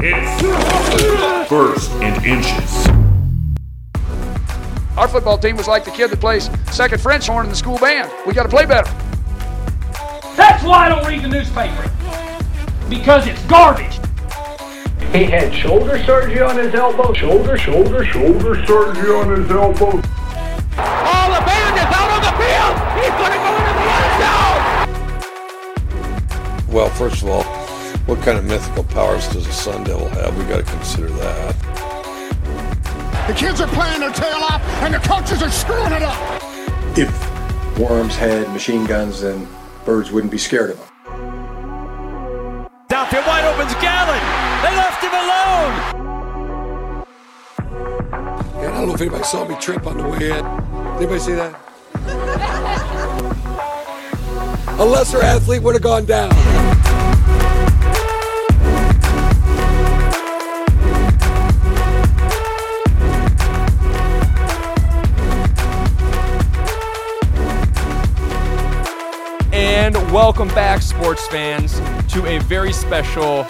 It's First and Inches. Our football team was like the kid that plays second French horn in the school band. We got to play better. That's why I don't read the newspaper. Because it's garbage. He had shoulder surgery on his elbow. Shoulder, shoulder, shoulder surgery on his elbow. Oh, the band is out on the field. He's going to go into the end zone. Well, first of all, what kind of mythical powers does a Sun Devil have? We got to consider that. The kids are playing their tail off, and the coaches are screwing it up. If worms had machine guns, then birds wouldn't be scared of them. Downfield wide opens Gallen. They left him alone. Man, I don't know if anybody saw me trip on the way in. Anybody see that? A lesser athlete would have gone down. And welcome back, sports fans, to a very special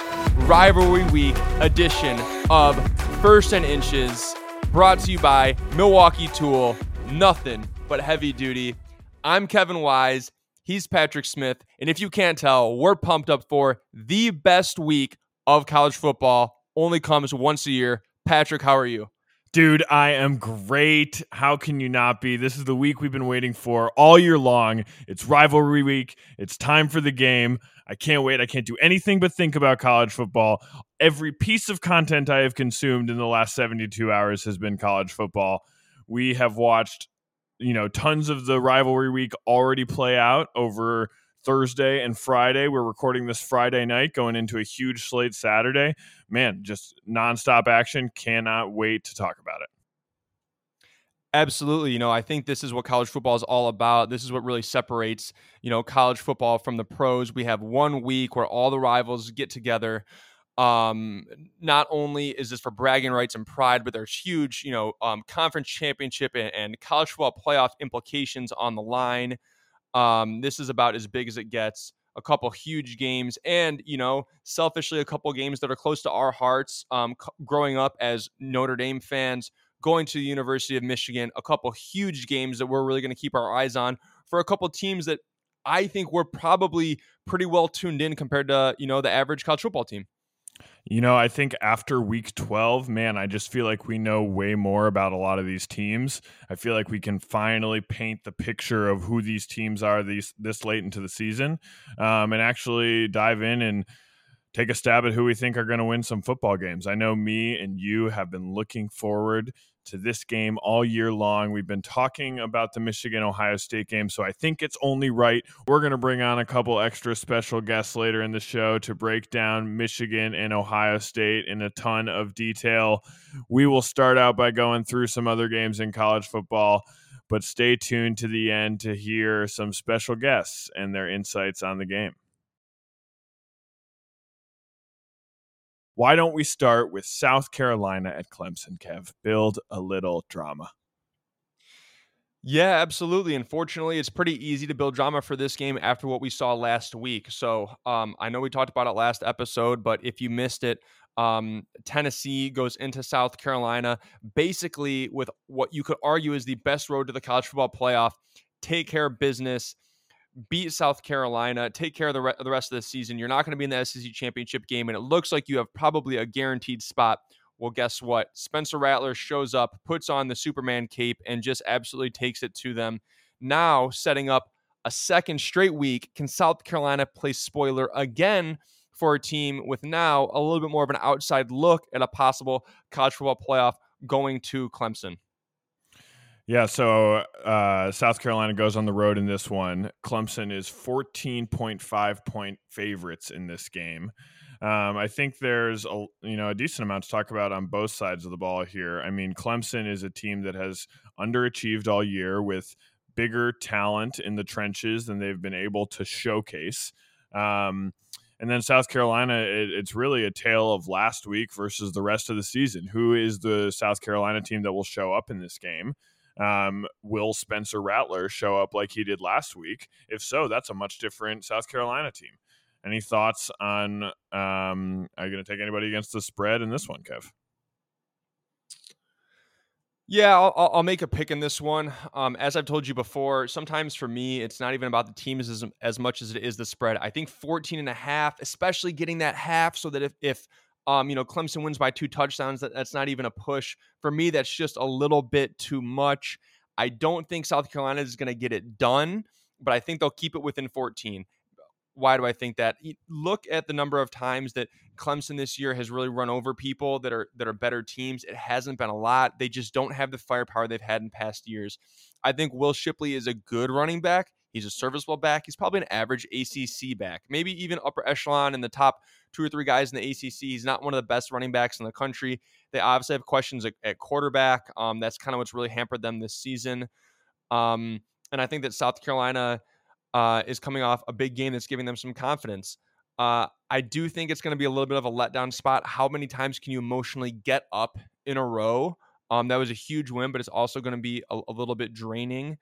rivalry week edition of First and Inches, brought to you by Milwaukee Tool. Nothing but heavy duty. I'm Kevin Wise. He's Patrick Smith. And if you can't tell, we're pumped up for the best week of college football. Only comes once a year. Patrick, how are you? Dude, I am great. How can you not be? This is the week we've been waiting for all year long. It's rivalry week. It's time for the game. I can't wait. I can't do anything but think about college football. Every piece of content I have consumed in the last 72 hours has been college football. We have watched, you know, tons of the rivalry week already play out over Thursday and Friday. We're recording this Friday night, going into a huge slate Saturday. Man, just nonstop action. Cannot wait to talk about it. Absolutely. You know, I think this is what college football is all about. This is what really separates, you know, college football from the pros. We have one week where all the rivals get together. Um, not only is this for bragging rights and pride, but there's huge, you know, um, conference championship and, and college football playoff implications on the line. Um, this is about as big as it gets. A couple huge games, and you know, selfishly, a couple games that are close to our hearts. Um, c- growing up as Notre Dame fans, going to the University of Michigan, a couple huge games that we're really going to keep our eyes on for a couple teams that I think we're probably pretty well tuned in compared to you know the average college football team. You know, I think after week 12, man, I just feel like we know way more about a lot of these teams. I feel like we can finally paint the picture of who these teams are these this late into the season um, and actually dive in and take a stab at who we think are going to win some football games. I know me and you have been looking forward to this game all year long. We've been talking about the Michigan Ohio State game, so I think it's only right. We're going to bring on a couple extra special guests later in the show to break down Michigan and Ohio State in a ton of detail. We will start out by going through some other games in college football, but stay tuned to the end to hear some special guests and their insights on the game. Why don't we start with South Carolina at Clemson, Kev? Build a little drama. Yeah, absolutely. Unfortunately, it's pretty easy to build drama for this game after what we saw last week. So um, I know we talked about it last episode, but if you missed it, um, Tennessee goes into South Carolina basically with what you could argue is the best road to the college football playoff. Take care of business beat South Carolina, take care of the, re- the rest of the season. You're not going to be in the SEC championship game, and it looks like you have probably a guaranteed spot. Well, guess what? Spencer Rattler shows up, puts on the Superman cape, and just absolutely takes it to them. Now, setting up a second straight week, can South Carolina play spoiler again for a team with now a little bit more of an outside look at a possible college football playoff going to Clemson? Yeah, so uh, South Carolina goes on the road in this one. Clemson is 14.5 point favorites in this game. Um, I think there's a you know a decent amount to talk about on both sides of the ball here. I mean, Clemson is a team that has underachieved all year with bigger talent in the trenches than they've been able to showcase. Um, and then South Carolina, it, it's really a tale of last week versus the rest of the season. Who is the South Carolina team that will show up in this game? Um, will Spencer Rattler show up like he did last week? If so, that's a much different South Carolina team. Any thoughts on? Um, are you going to take anybody against the spread in this one, Kev? Yeah, I'll, I'll, make a pick in this one. Um, as I've told you before, sometimes for me, it's not even about the teams as, as much as it is the spread. I think 14 and a half, especially getting that half so that if, if um, you know, Clemson wins by two touchdowns, that, that's not even a push. For me, that's just a little bit too much. I don't think South Carolina is going to get it done, but I think they'll keep it within 14. Why do I think that? Look at the number of times that Clemson this year has really run over people that are that are better teams. It hasn't been a lot. They just don't have the firepower they've had in past years. I think Will Shipley is a good running back. He's a serviceable back. He's probably an average ACC back, maybe even upper echelon in the top two or three guys in the ACC. He's not one of the best running backs in the country. They obviously have questions at, at quarterback. Um, that's kind of what's really hampered them this season. Um, and I think that South Carolina uh, is coming off a big game that's giving them some confidence. Uh, I do think it's going to be a little bit of a letdown spot. How many times can you emotionally get up in a row? Um, that was a huge win, but it's also going to be a, a, little bit draining.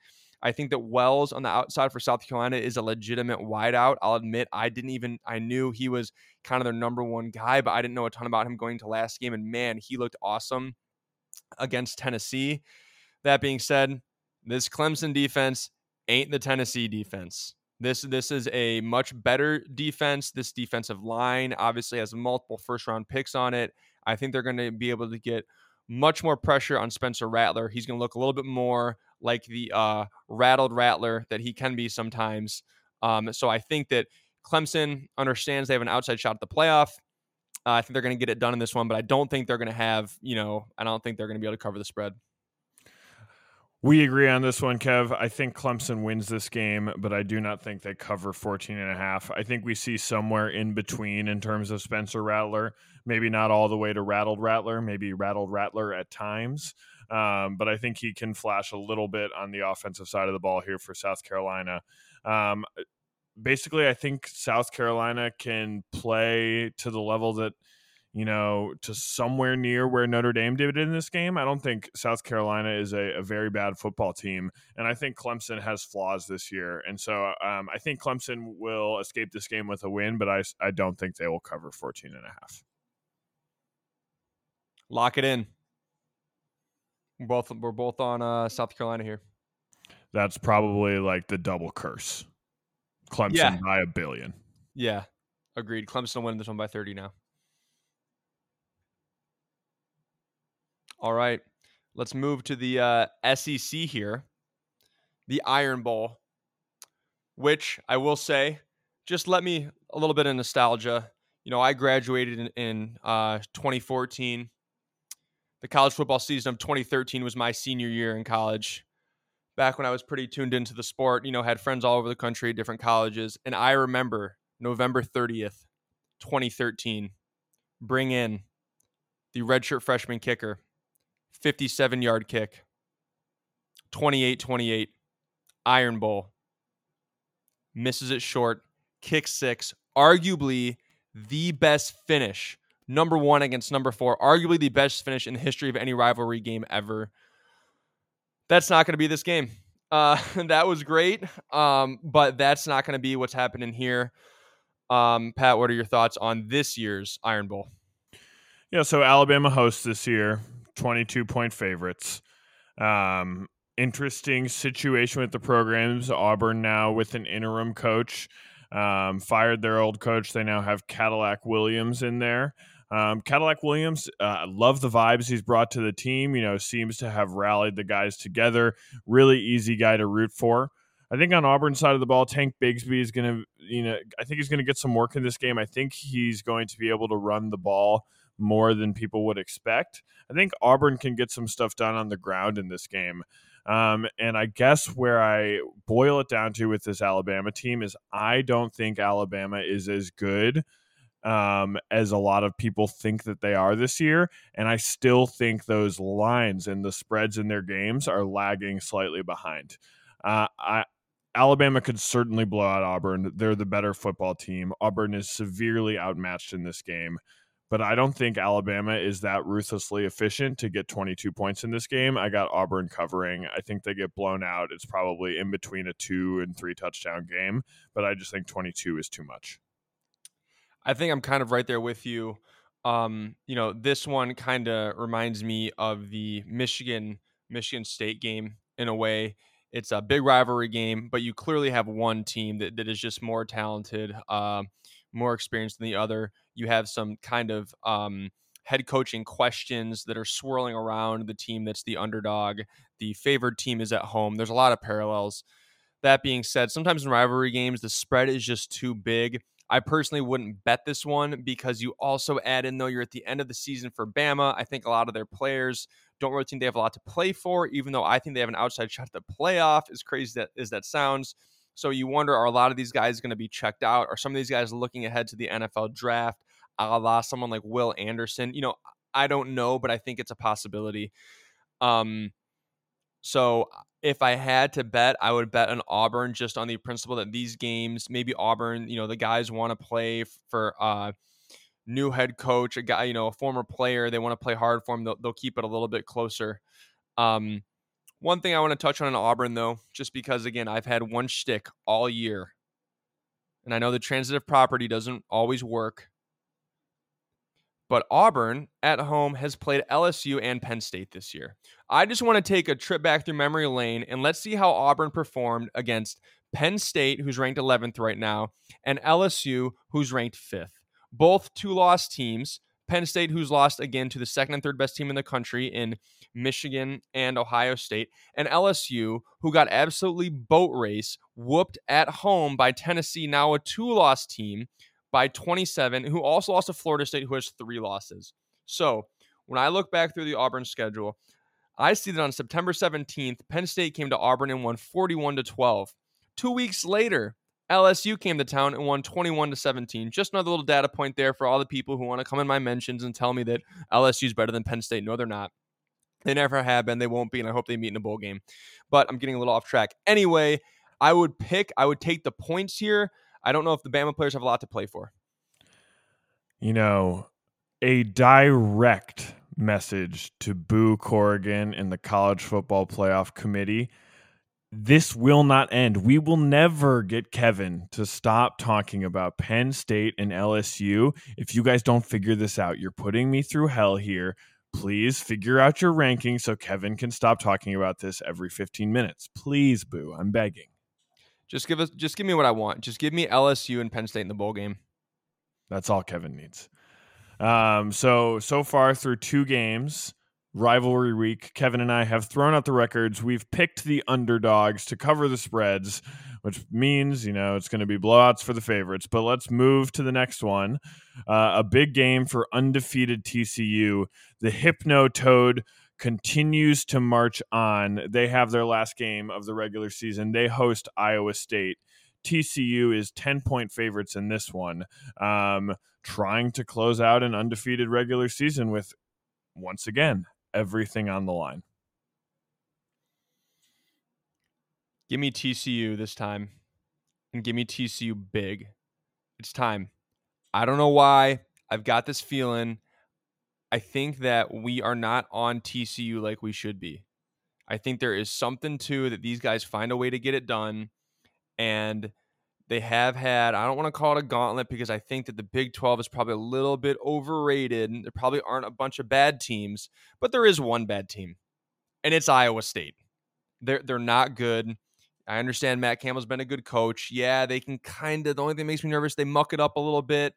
I think that Wells on the outside for South Carolina is a legitimate wideout. I'll admit I didn't even I knew he was kind of their number one guy, but I didn't know a ton about him going to last game. And man, he looked awesome against Tennessee. That being said, this Clemson defense ain't the Tennessee defense. This this is a much better defense. This defensive line obviously has multiple first round picks on it. I think they're going to be able to get much more pressure on Spencer Rattler. He's going to look a little bit more like the uh, rattled Rattler that he can be sometimes. Um, so I think that Clemson understands they have an outside shot at the playoff. Uh, I think they're going to get it done in this one, but I don't think they're going to have, you know, I don't think they're going to be able to cover the spread. We agree on this one, Kev. I think Clemson wins this game, but I do not think they cover 14 and a half. I think we see somewhere in between in terms of Spencer Rattler. Maybe not all the way to rattled Rattler, maybe rattled Rattler at times. Um, but I think he can flash a little bit on the offensive side of the ball here for South Carolina. Um, basically, I think South Carolina can play to the level that you know, to somewhere near where Notre Dame did in this game. I don't think South Carolina is a, a very bad football team. And I think Clemson has flaws this year. And so um, I think Clemson will escape this game with a win, but I, I don't think they will cover 14 and a half. Lock it in. We're both, we're both on uh, South Carolina here. That's probably like the double curse. Clemson yeah. by a billion. Yeah. Agreed. Clemson will win this one by 30 now. All right. Let's move to the uh, SEC here, the Iron Bowl, which I will say, just let me a little bit of nostalgia. You know, I graduated in, in uh, 2014. The college football season of 2013 was my senior year in college. Back when I was pretty tuned into the sport, you know, had friends all over the country, different colleges. And I remember November 30th, 2013, bring in the redshirt freshman kicker, 57 yard kick, 28 28, Iron Bowl. Misses it short, kick six, arguably the best finish. Number one against number four, arguably the best finish in the history of any rivalry game ever. That's not going to be this game. Uh, that was great, um, but that's not going to be what's happening here. Um, Pat, what are your thoughts on this year's Iron Bowl? Yeah, so Alabama hosts this year. 22 point favorites. Um, interesting situation with the programs. Auburn now with an interim coach. Um, fired their old coach. They now have Cadillac Williams in there. Um, Cadillac Williams, uh, love the vibes he's brought to the team. You know, seems to have rallied the guys together. Really easy guy to root for. I think on Auburn's side of the ball, Tank Bigsby is going to, you know, I think he's going to get some work in this game. I think he's going to be able to run the ball more than people would expect. I think Auburn can get some stuff done on the ground in this game. Um, and I guess where I boil it down to with this Alabama team is I don't think Alabama is as good um, as a lot of people think that they are this year. And I still think those lines and the spreads in their games are lagging slightly behind. Uh, I, Alabama could certainly blow out Auburn. They're the better football team. Auburn is severely outmatched in this game but I don't think Alabama is that ruthlessly efficient to get 22 points in this game. I got Auburn covering. I think they get blown out. It's probably in between a two and three touchdown game, but I just think 22 is too much. I think I'm kind of right there with you. Um, you know, this one kind of reminds me of the Michigan Michigan State game in a way. It's a big rivalry game, but you clearly have one team that, that is just more talented, uh, more experienced than the other. You have some kind of um, head coaching questions that are swirling around the team that's the underdog. The favored team is at home. There's a lot of parallels. That being said, sometimes in rivalry games, the spread is just too big. I personally wouldn't bet this one because you also add in, though, you're at the end of the season for Bama. I think a lot of their players don't really think they have a lot to play for, even though I think they have an outside shot at the playoff, as crazy that, as that sounds. So you wonder, are a lot of these guys going to be checked out? Are some of these guys looking ahead to the NFL draft? A la someone like Will Anderson. You know, I don't know, but I think it's a possibility. Um, so if I had to bet, I would bet on Auburn just on the principle that these games, maybe Auburn, you know, the guys want to play for uh new head coach, a guy, you know, a former player, they want to play hard for him. They'll, they'll keep it a little bit closer. Um, one thing I want to touch on in Auburn, though, just because again, I've had one shtick all year, and I know the transitive property doesn't always work, but Auburn at home has played LSU and Penn State this year. I just want to take a trip back through memory lane and let's see how Auburn performed against Penn State, who's ranked 11th right now, and LSU, who's ranked 5th. Both two lost teams. Penn State, who's lost again to the second and third best team in the country in Michigan and Ohio State, and LSU, who got absolutely boat race, whooped at home by Tennessee, now a two loss team by 27, who also lost to Florida State, who has three losses. So when I look back through the Auburn schedule, I see that on September 17th, Penn State came to Auburn and won 41 to 12. Two weeks later, LSU came to town and won 21 to 17. Just another little data point there for all the people who want to come in my mentions and tell me that LSU is better than Penn State. No, they're not. They never have been. They won't be, and I hope they meet in a bowl game. But I'm getting a little off track. Anyway, I would pick, I would take the points here. I don't know if the Bama players have a lot to play for. You know, a direct message to Boo Corrigan and the College Football Playoff Committee. This will not end. We will never get Kevin to stop talking about Penn State and LSU. If you guys don't figure this out, you're putting me through hell here. Please figure out your ranking so Kevin can stop talking about this every 15 minutes. Please, Boo, I'm begging. Just give us just give me what I want. Just give me LSU and Penn State in the bowl game. That's all Kevin needs. Um, so so far through two games, rivalry week, Kevin and I have thrown out the records. We've picked the underdogs to cover the spreads, which means you know it's going to be blowouts for the favorites. But let's move to the next one. Uh, a big game for undefeated TCU. The Hypno Toad continues to march on. They have their last game of the regular season. They host Iowa State. TCU is 10 point favorites in this one, um, trying to close out an undefeated regular season with, once again, everything on the line. Give me TCU this time and give me TCU big. It's time. I don't know why. I've got this feeling. I think that we are not on TCU like we should be. I think there is something to that these guys find a way to get it done and they have had i don't want to call it a gauntlet because i think that the big 12 is probably a little bit overrated there probably aren't a bunch of bad teams but there is one bad team and it's iowa state. They're, they're not good. I understand matt campbell's been a good coach. Yeah they can kind of the only thing that makes me nervous they muck it up a little bit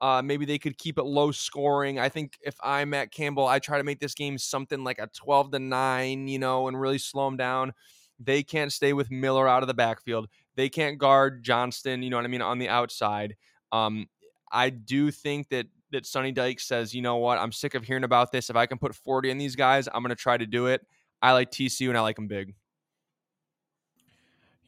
uh, maybe they could keep it low scoring. I think if I'm Matt Campbell, I try to make this game something like a 12 to 9, you know, and really slow them down. They can't stay with Miller out of the backfield. They can't guard Johnston, you know what I mean, on the outside. Um, I do think that that Sonny Dykes says, you know what, I'm sick of hearing about this. If I can put 40 in these guys, I'm going to try to do it. I like TCU and I like them big.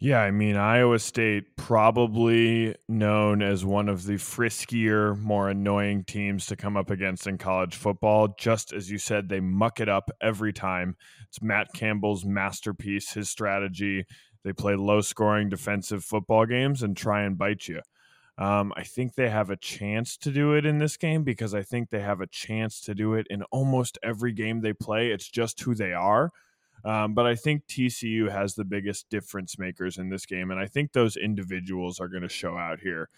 Yeah, I mean, Iowa State probably known as one of the friskier, more annoying teams to come up against in college football. Just as you said, they muck it up every time. It's Matt Campbell's masterpiece, his strategy. They play low scoring defensive football games and try and bite you. Um, I think they have a chance to do it in this game because I think they have a chance to do it in almost every game they play. It's just who they are. Um, but I think TCU has the biggest difference makers in this game, and I think those individuals are going to show out here.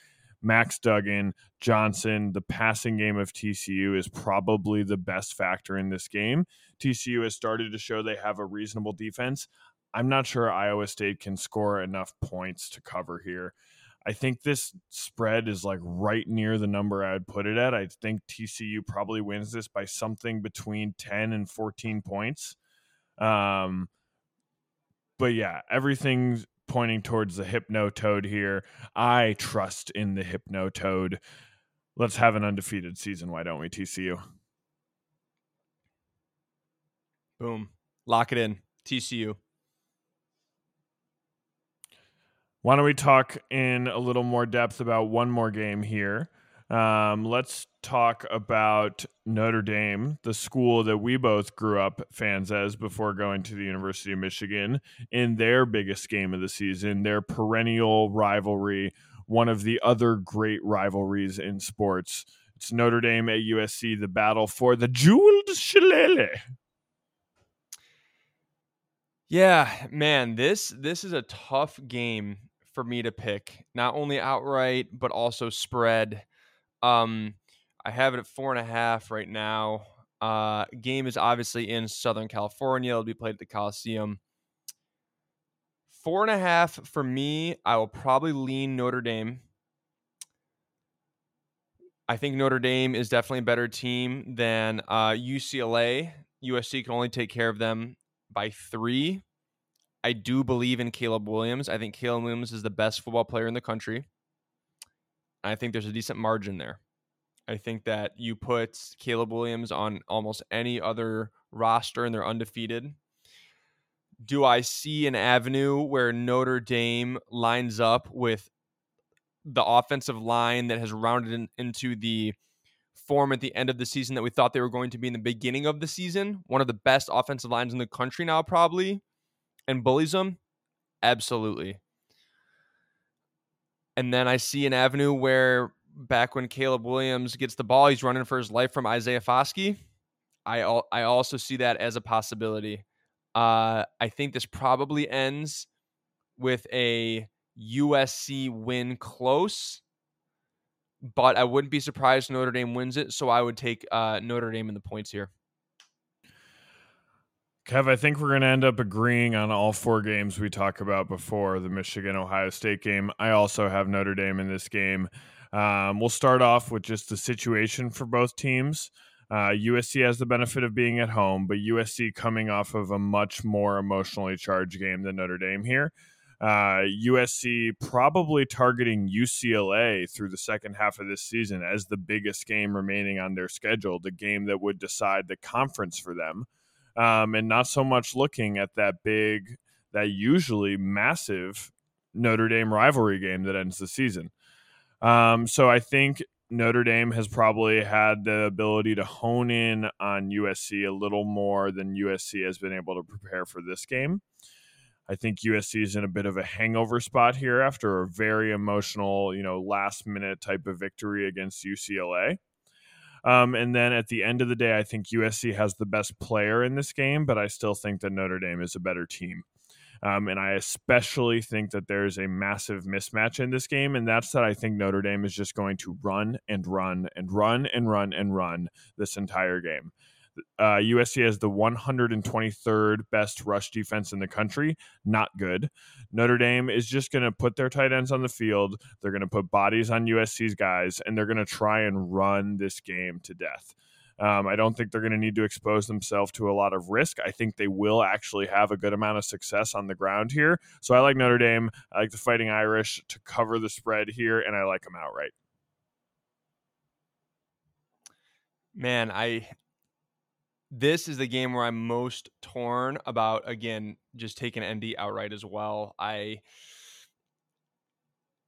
Max Duggan, Johnston, the passing game of TCU is probably the best factor in this game. TCU has started to show they have a reasonable defense. I'm not sure Iowa State can score enough points to cover here. I think this spread is like right near the number I'd put it at. I think TCU probably wins this by something between 10 and 14 points. Um, but yeah, everything's pointing towards the hypno toad here. I trust in the hypno toad. Let's have an undefeated season. Why don't we, TCU? Boom. Lock it in. TCU. Why don't we talk in a little more depth about one more game here? Um, let's talk about Notre Dame, the school that we both grew up fans as before going to the University of Michigan, in their biggest game of the season, their perennial rivalry, one of the other great rivalries in sports. It's Notre Dame at USC, the battle for the jeweled shillelagh. Yeah, man, this this is a tough game for me to pick, not only outright but also spread. Um, I have it at four and a half right now. Uh, game is obviously in Southern California. It'll be played at the Coliseum. Four and a half for me. I will probably lean Notre Dame. I think Notre Dame is definitely a better team than uh, UCLA. USC can only take care of them by three. I do believe in Caleb Williams. I think Caleb Williams is the best football player in the country. I think there's a decent margin there. I think that you put Caleb Williams on almost any other roster and they're undefeated. Do I see an avenue where Notre Dame lines up with the offensive line that has rounded in, into the form at the end of the season that we thought they were going to be in the beginning of the season? One of the best offensive lines in the country now, probably and bullies them? Absolutely. And then I see an avenue where back when Caleb Williams gets the ball, he's running for his life from Isaiah Foskey. I al- I also see that as a possibility. Uh, I think this probably ends with a USC win close, but I wouldn't be surprised Notre Dame wins it. So I would take uh, Notre Dame in the points here. Kev, I think we're going to end up agreeing on all four games we talked about before the Michigan Ohio State game. I also have Notre Dame in this game. Um, we'll start off with just the situation for both teams. Uh, USC has the benefit of being at home, but USC coming off of a much more emotionally charged game than Notre Dame here. Uh, USC probably targeting UCLA through the second half of this season as the biggest game remaining on their schedule, the game that would decide the conference for them um, and not so much looking at that big, that usually massive Notre Dame rivalry game that ends the season. Um, so I think Notre Dame has probably had the ability to hone in on USC a little more than USC has been able to prepare for this game. I think USC is in a bit of a hangover spot here after a very emotional, you know, last minute type of victory against UCLA. Um, and then at the end of the day, I think USC has the best player in this game, but I still think that Notre Dame is a better team. Um, and I especially think that there's a massive mismatch in this game, and that's that I think Notre Dame is just going to run and run and run and run and run this entire game. Uh, USC has the 123rd best rush defense in the country. Not good. Notre Dame is just going to put their tight ends on the field. They're going to put bodies on USC's guys, and they're going to try and run this game to death. Um, I don't think they're going to need to expose themselves to a lot of risk. I think they will actually have a good amount of success on the ground here. So I like Notre Dame. I like the Fighting Irish to cover the spread here, and I like them outright. Man, I this is the game where I'm most torn about again just taking ND outright as well. I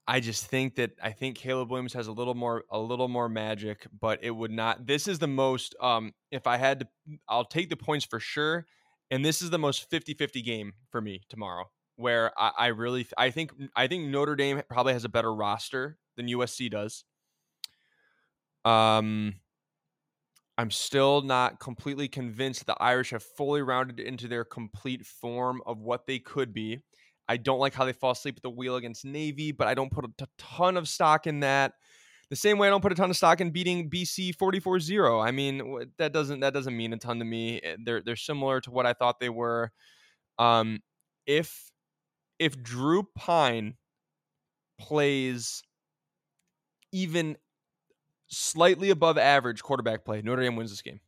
I just think that I think Caleb Williams has a little more a little more magic, but it would not. This is the most um if I had to I'll take the points for sure, and this is the most 50-50 game for me tomorrow where I, I really I think I think Notre Dame probably has a better roster than USC does. Um I'm still not completely convinced the Irish have fully rounded into their complete form of what they could be. I don't like how they fall asleep at the wheel against Navy, but I don't put a ton of stock in that. the same way I don't put a ton of stock in beating BC 44-0. I mean, that doesn't that doesn't mean a ton to me. Eh, they're they're similar to what I thought they were. Um, if if Drew Pyne plays even slightly above average quarterback play, Notre Dame wins this game.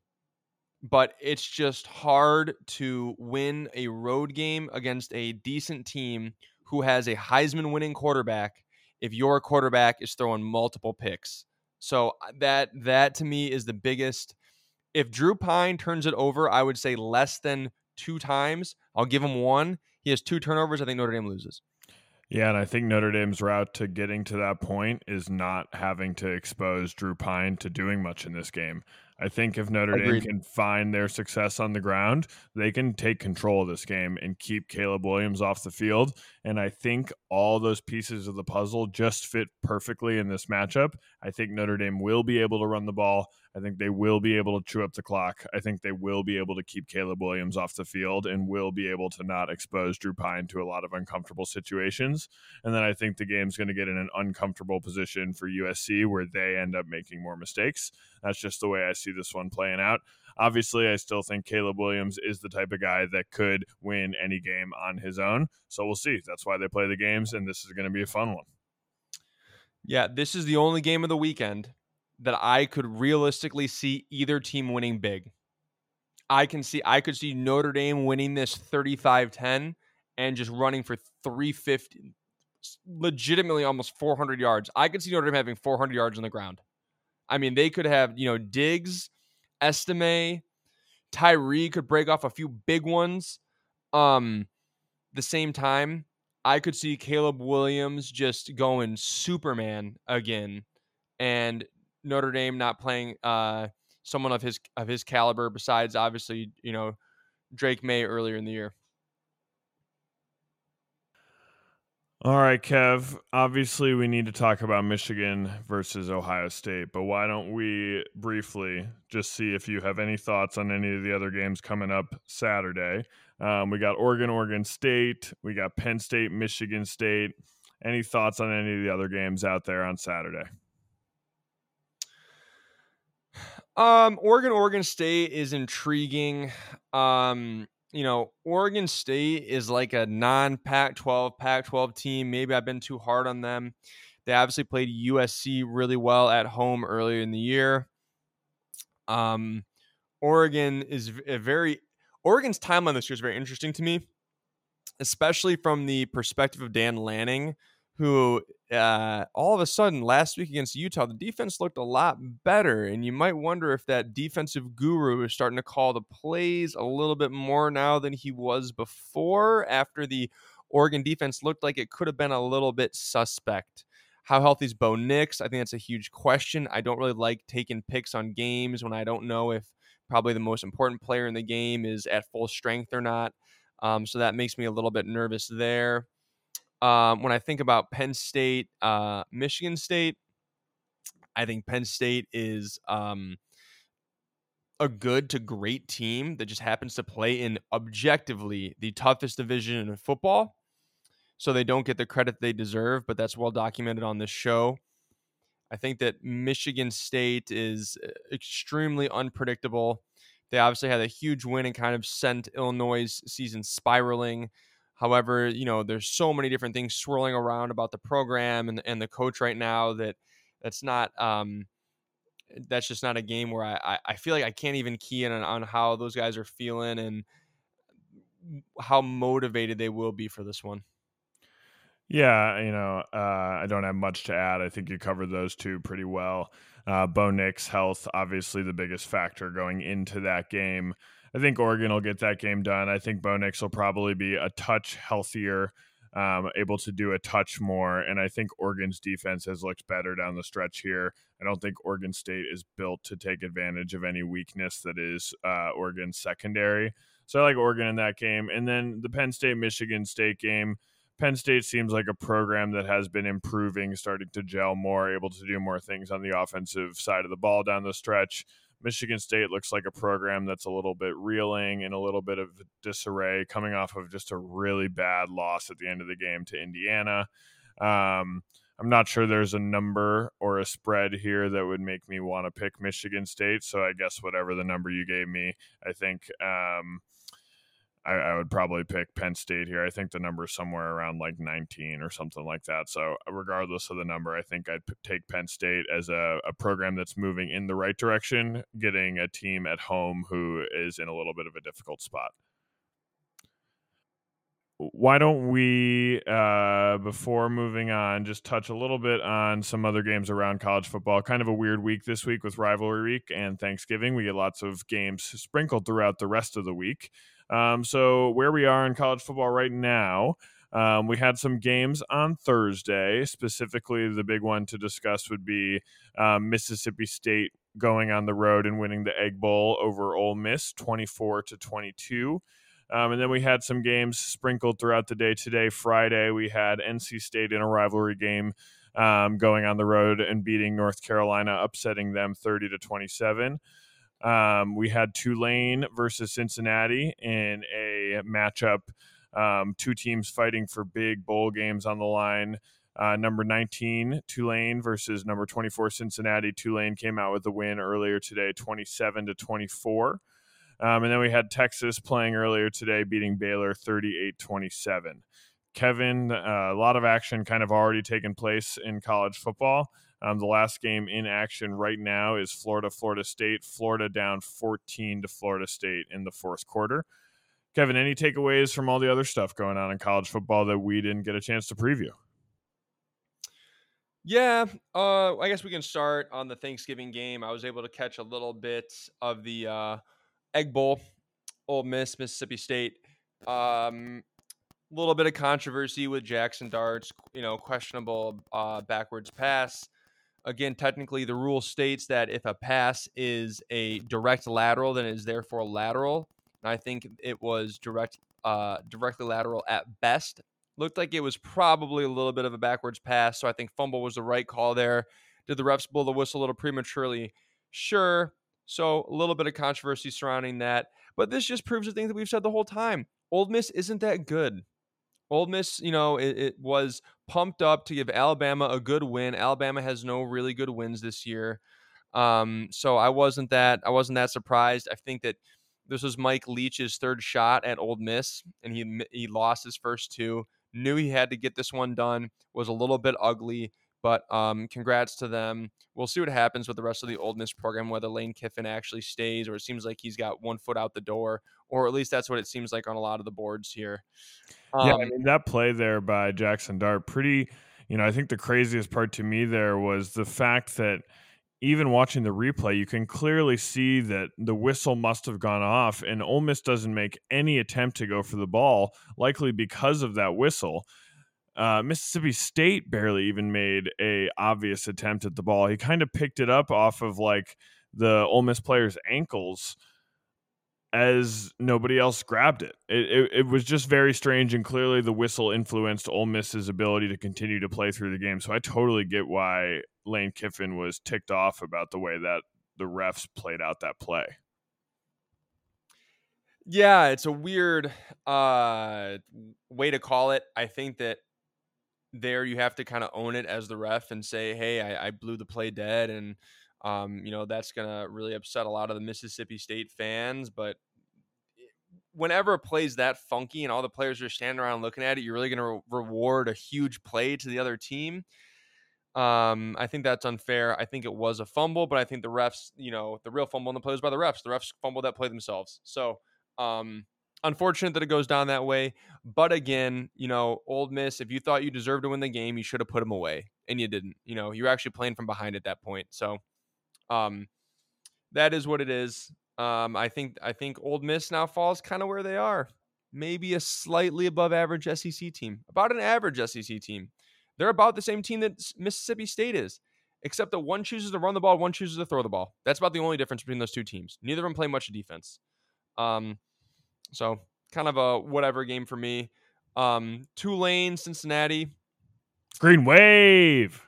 But it's just hard to win a road game against a decent team who has a Heisman winning quarterback if your quarterback is throwing multiple picks. So uh, that that to me is the biggest. If Drew Pyne turns it over, I would say less than two times. I'll give him one. He has two turnovers. I think Notre Dame loses. Yeah, and I think Notre Dame's route to getting to that point is not having to expose Drew Pyne to doing much in this game. I think if Notre Agreed. Dame can find their success on the ground, they can take control of this game and keep Caleb Williams off the field. And I think all those pieces of the puzzle just fit perfectly in this matchup. I think Notre Dame will be able to run the ball. I think they will be able to chew up the clock. I think they will be able to keep Caleb Williams off the field and will be able to not expose Drew Pyne to a lot of uncomfortable situations. And then I think the game's going to get in an uncomfortable position for USC where they end up making more mistakes. That's just the way I see this one playing out. Obviously, I still think Caleb Williams is the type of guy that could win any game on his own. So we'll see. That's why they play the games, and this is going to be a fun one. Yeah, this is the only game of the weekend that I could realistically see either team winning big. I can see I could see Notre Dame winning this 35-10 and just running for 350 legitimately almost 400 yards. I could see Notre Dame having 400 yards on the ground. I mean, they could have, you know, Diggs, Estime, Tyree could break off a few big ones. Um the same time, I could see Caleb Williams just going Superman again and Notre Dame not playing uh, someone of his of his caliber besides obviously you know Drake Maye earlier in the year. All right, Kev. Obviously, we need to talk about Michigan versus Ohio State, but why don't we briefly just see if you have any thoughts on any of the other games coming up Saturday? Um, we got Oregon, Oregon State. We got Penn State, Michigan State. Any thoughts on any of the other games out there on Saturday? Um, Oregon, Oregon State is intriguing. Um, you know, Oregon State is like a non Pac 12, Pac 12 team. Maybe I've been too hard on them. They obviously played USC really well at home earlier in the year. Um, Oregon is a very, Oregon's timeline this year is very interesting to me, especially from the perspective of Dan Lanning, who uh, all of a sudden last week against Utah, the defense looked a lot better. And you might wonder if that defensive guru is starting to call the plays a little bit more now than he was before after the Oregon defense looked like it could have been a little bit suspect. How healthy is Bo Nix? I think that's a huge question. I don't really like taking picks on games when I don't know if probably the most important player in the game is at full strength or not. Um, so that makes me a little bit nervous there. Um, when I think about Penn State, uh, Michigan State, I think Penn State is um, a good to great team that just happens to play in objectively the toughest division in football. So they don't get the credit they deserve, but that's well documented on this show. I think that Michigan State is uh, extremely unpredictable. They obviously had a huge win and kind of sent Illinois' season spiraling. However, you know, there's so many different things swirling around about the program and, and the coach right now that that's not um, that's just not a game where I, I feel like I can't even key in on, on how those guys are feeling and how motivated they will be for this one. Yeah, you know, uh, I don't have much to add. I think you covered those two pretty well. Uh, Bo Nix' health, obviously the biggest factor going into that game. I think Oregon will get that game done. I think Bo Nix will probably be a touch healthier, um, able to do a touch more. And I think Oregon's defense has looked better down the stretch here. I don't think Oregon State is built to take advantage of any weakness that is uh, Oregon's secondary. So I like Oregon in that game. And then the Penn State Michigan State game. Penn State seems like a program that has been improving, starting to gel more, able to do more things on the offensive side of the ball down the stretch. Michigan State looks like a program that's a little bit reeling and a little bit of disarray, coming off of just a really bad loss at the end of the game to Indiana. Um, I'm not sure there's a number or a spread here that would make me want to pick Michigan State. So I guess whatever the number you gave me, I think um, I, I, would probably pick Penn State here. I think the number is somewhere around like 19 or something like that. So regardless of the number, I think I'd p- take Penn State as a, a program that's moving in the right direction, getting a team at home who is in a little bit of a difficult spot why don't we, uh, before moving on, just touch a little bit on some other games around college football? Kind of a weird week this week with rivalry week and Thanksgiving. We get lots of games sprinkled throughout the rest of the week. Um, so, where we are in college football right now, um, we had some games on Thursday. Specifically, the big one to discuss would be um, Mississippi State going on the road and winning the Egg Bowl over Ole Miss, twenty-four to twenty-two. Um, and then we had some games sprinkled throughout the day. Today, Friday, we had NC State in a rivalry game um, going on the road and beating North Carolina, upsetting them 30 to 27. Um, we had Tulane versus Cincinnati in a matchup. Um, two teams fighting for big bowl games on the line. Uh, number 19, Tulane versus number 24, Cincinnati. Tulane came out with a win earlier today, 27 to 24. Um, and then we had Texas playing earlier today, beating Baylor 38 27. Kevin, uh, a lot of action kind of already taken place in college football. Um, the last game in action right now is Florida, Florida State. Florida down 14 to Florida State in the fourth quarter. Kevin, any takeaways from all the other stuff going on in college football that we didn't get a chance to preview? Yeah, uh, I guess we can start on the Thanksgiving game. I was able to catch a little bit of the uh, Egg Bowl, Ole Miss, Mississippi State. Um, a little bit of controversy with Jackson Dart's, you know, questionable uh, backwards pass. Again, technically, the rule states that if a pass is a direct lateral, then it is therefore lateral. And I think it was direct, uh, directly lateral at best. Looked like it was probably a little bit of a backwards pass, so I think fumble was the right call there. Did the refs blow the whistle a little prematurely? Sure. So a little bit of controversy surrounding that. But this just proves the thing that we've said the whole time. Ole Miss isn't that good. Ole Miss, you know, it, it, was pumped up to give Alabama a good win. Alabama has no really good wins this year. Um, so I wasn't that I wasn't that surprised. I think that this was Mike Leach's third shot at Ole Miss, and he he lost his first two. Knew he had to get this one done. Was a little bit ugly. But um, congrats to them. We'll see what happens with the rest of the Ole Miss program, whether Lane Kiffin actually stays, or it seems like he's got one foot out the door, or at least that's what it seems like on a lot of the boards here. Um, yeah, I mean, that play there by Jackson Dart, pretty. You know, I think the craziest part to me there was the fact that even watching the replay, you can clearly see that the whistle must have gone off, and Ole Miss doesn't make any attempt to go for the ball, likely because of that whistle. Uh, Mississippi State barely even made a obvious attempt at the ball. He kind of picked it up off of like the Ole Miss player's ankles as nobody else grabbed it. It, it. it, was just very strange, and clearly the whistle influenced Ole Miss's ability to continue to play through the game. So I totally get why Lane Kiffin was ticked off about the way that the refs played out that play. Yeah, it's a weird uh, way to call it. I think that there you have to kind of own it as the ref and say, hey, I, I blew the play dead. And, um, you know, that's going to really upset a lot of the Mississippi State fans. But whenever a play's that funky and all the players are standing around looking at it, you're really going to re- reward a huge play to the other team. Um, I think that's unfair. I think it was a fumble, but I think the refs, you know, the real fumble in the play was by the refs. The refs fumbled that play themselves. So, um, unfortunate that it goes down that way. But again, you know, Ole Miss, if you thought you deserved to win the game, you should have put them away, and you didn't. You know, you're actually playing from behind at that point. So, um, that is what it is. Um, I think I think Ole Miss now falls kind of where they are, maybe a slightly above average SEC team, about an average SEC team. They're about the same team that Mississippi State is, except that one chooses to run the ball, one chooses to throw the ball. That's about the only difference between those two teams. Neither of them play much defense. Um, so kind of a whatever game for me. Um, Tulane, Cincinnati. Green Wave.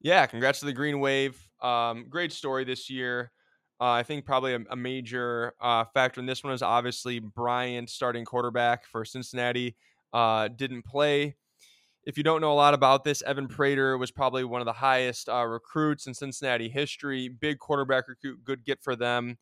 Yeah, congrats to the Green Wave. Um, great story this year. Uh, I think probably a, a major uh, factor in this one is obviously Bryant starting quarterback for Cincinnati uh, didn't play. if you don't know a lot about this, Evan Prater was probably one of the highest uh, recruits in Cincinnati history. Big quarterback recruit, good get for them.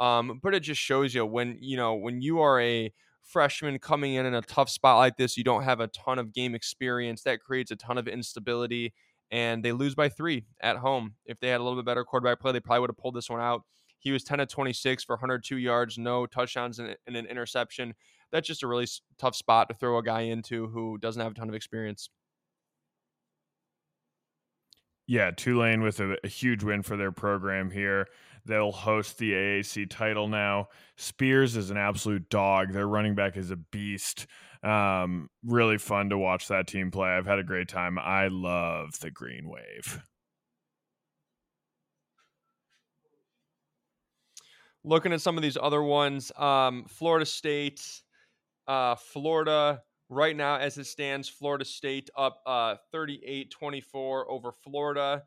Um, but it just shows you when you know when you are a freshman coming in in a tough spot like this, you don't have a ton of game experience. That creates a ton of instability, and they lose by three at home. If they had a little bit better quarterback play, they probably would have pulled this one out. He was 10 of 26 for 102 yards, no touchdowns and, an interception. That's just a really tough spot to throw a guy into who doesn't have a ton of experience. Yeah, Tulane with a, a, huge win for their program here. They'll host the AAC title now. Spears is an absolute dog. Their running back is a beast. Um, really fun to watch that team play. I've had a great time. I love the Green Wave. Looking at some of these other ones, um, Florida State, uh, Florida Right now, as it stands, Florida State up uh, 38 24 over Florida.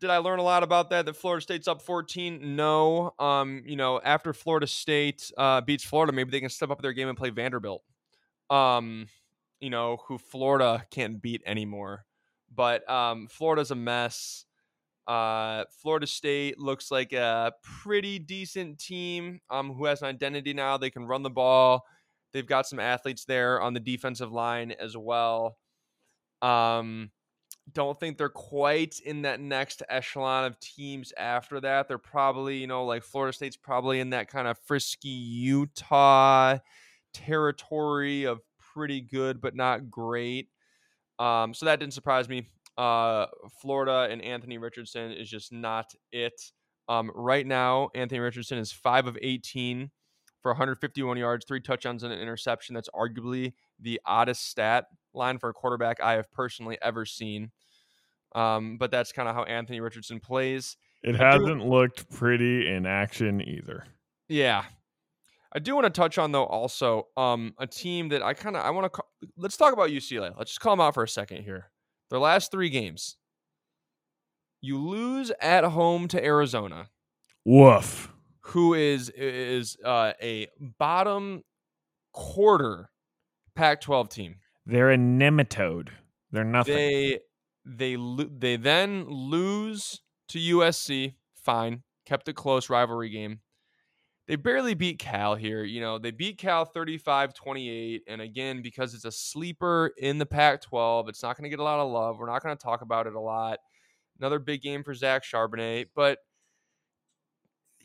Did I learn a lot about that? That Florida State's up 14? No. Um, you know, after Florida State uh, beats Florida, maybe they can step up their game and play Vanderbilt. Um, you know, who Florida can't beat anymore. But um, Florida's a mess. Uh, Florida State looks like a pretty decent team um, who has an identity now. They can run the ball. They've got some athletes there on the defensive line as well. Um, don't think they're quite in that next echelon of teams after that. They're probably, you know, like Florida State's probably in that kind of frisky Utah territory of pretty good but not great. Um, so that didn't surprise me. Uh, Florida and Anthony Richardson is just not it. Um, right now, Anthony Richardson is five of 18 for 151 yards, three touchdowns, and an interception. That's arguably the oddest stat line for a quarterback I have personally ever seen. Um, but that's kind of how Anthony Richardson plays. It hasn't looked pretty in action either. Yeah. I do want to touch on though also um, a team that I kind of I want to let's talk about UCLA. Let's just call them out for a second here. Their last 3 games. You lose at home to Arizona. Woof who is is uh, a bottom quarter Pac-12 team. They're a nematode. They're nothing. They they they then lose to USC. Fine, kept a close rivalry game. They barely beat Cal here. You know, they beat Cal 35-28 and again because it's a sleeper in the Pac-12, it's not going to get a lot of love. We're not going to talk about it a lot. Another big game for Zach Charbonnet, but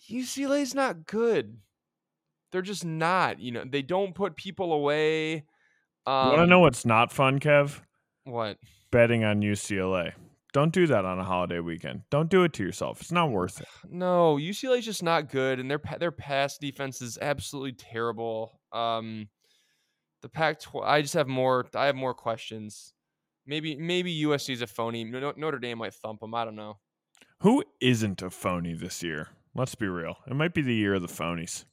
UCLA's not good. They're just not. You know, they don't put people away. Um, Want to know what's not fun, Kev? What? Betting on UCLA. Don't do that on a holiday weekend. Don't do it to yourself. It's not worth it. No, UCLA's just not good, and their their pass defense is absolutely terrible. Um, the Pac-12. I just have more. I have more questions. Maybe maybe USC's a phony. Notre Dame might thump them. I don't know. Who isn't a phony this year? Let's be real. It might be the year of the phonies.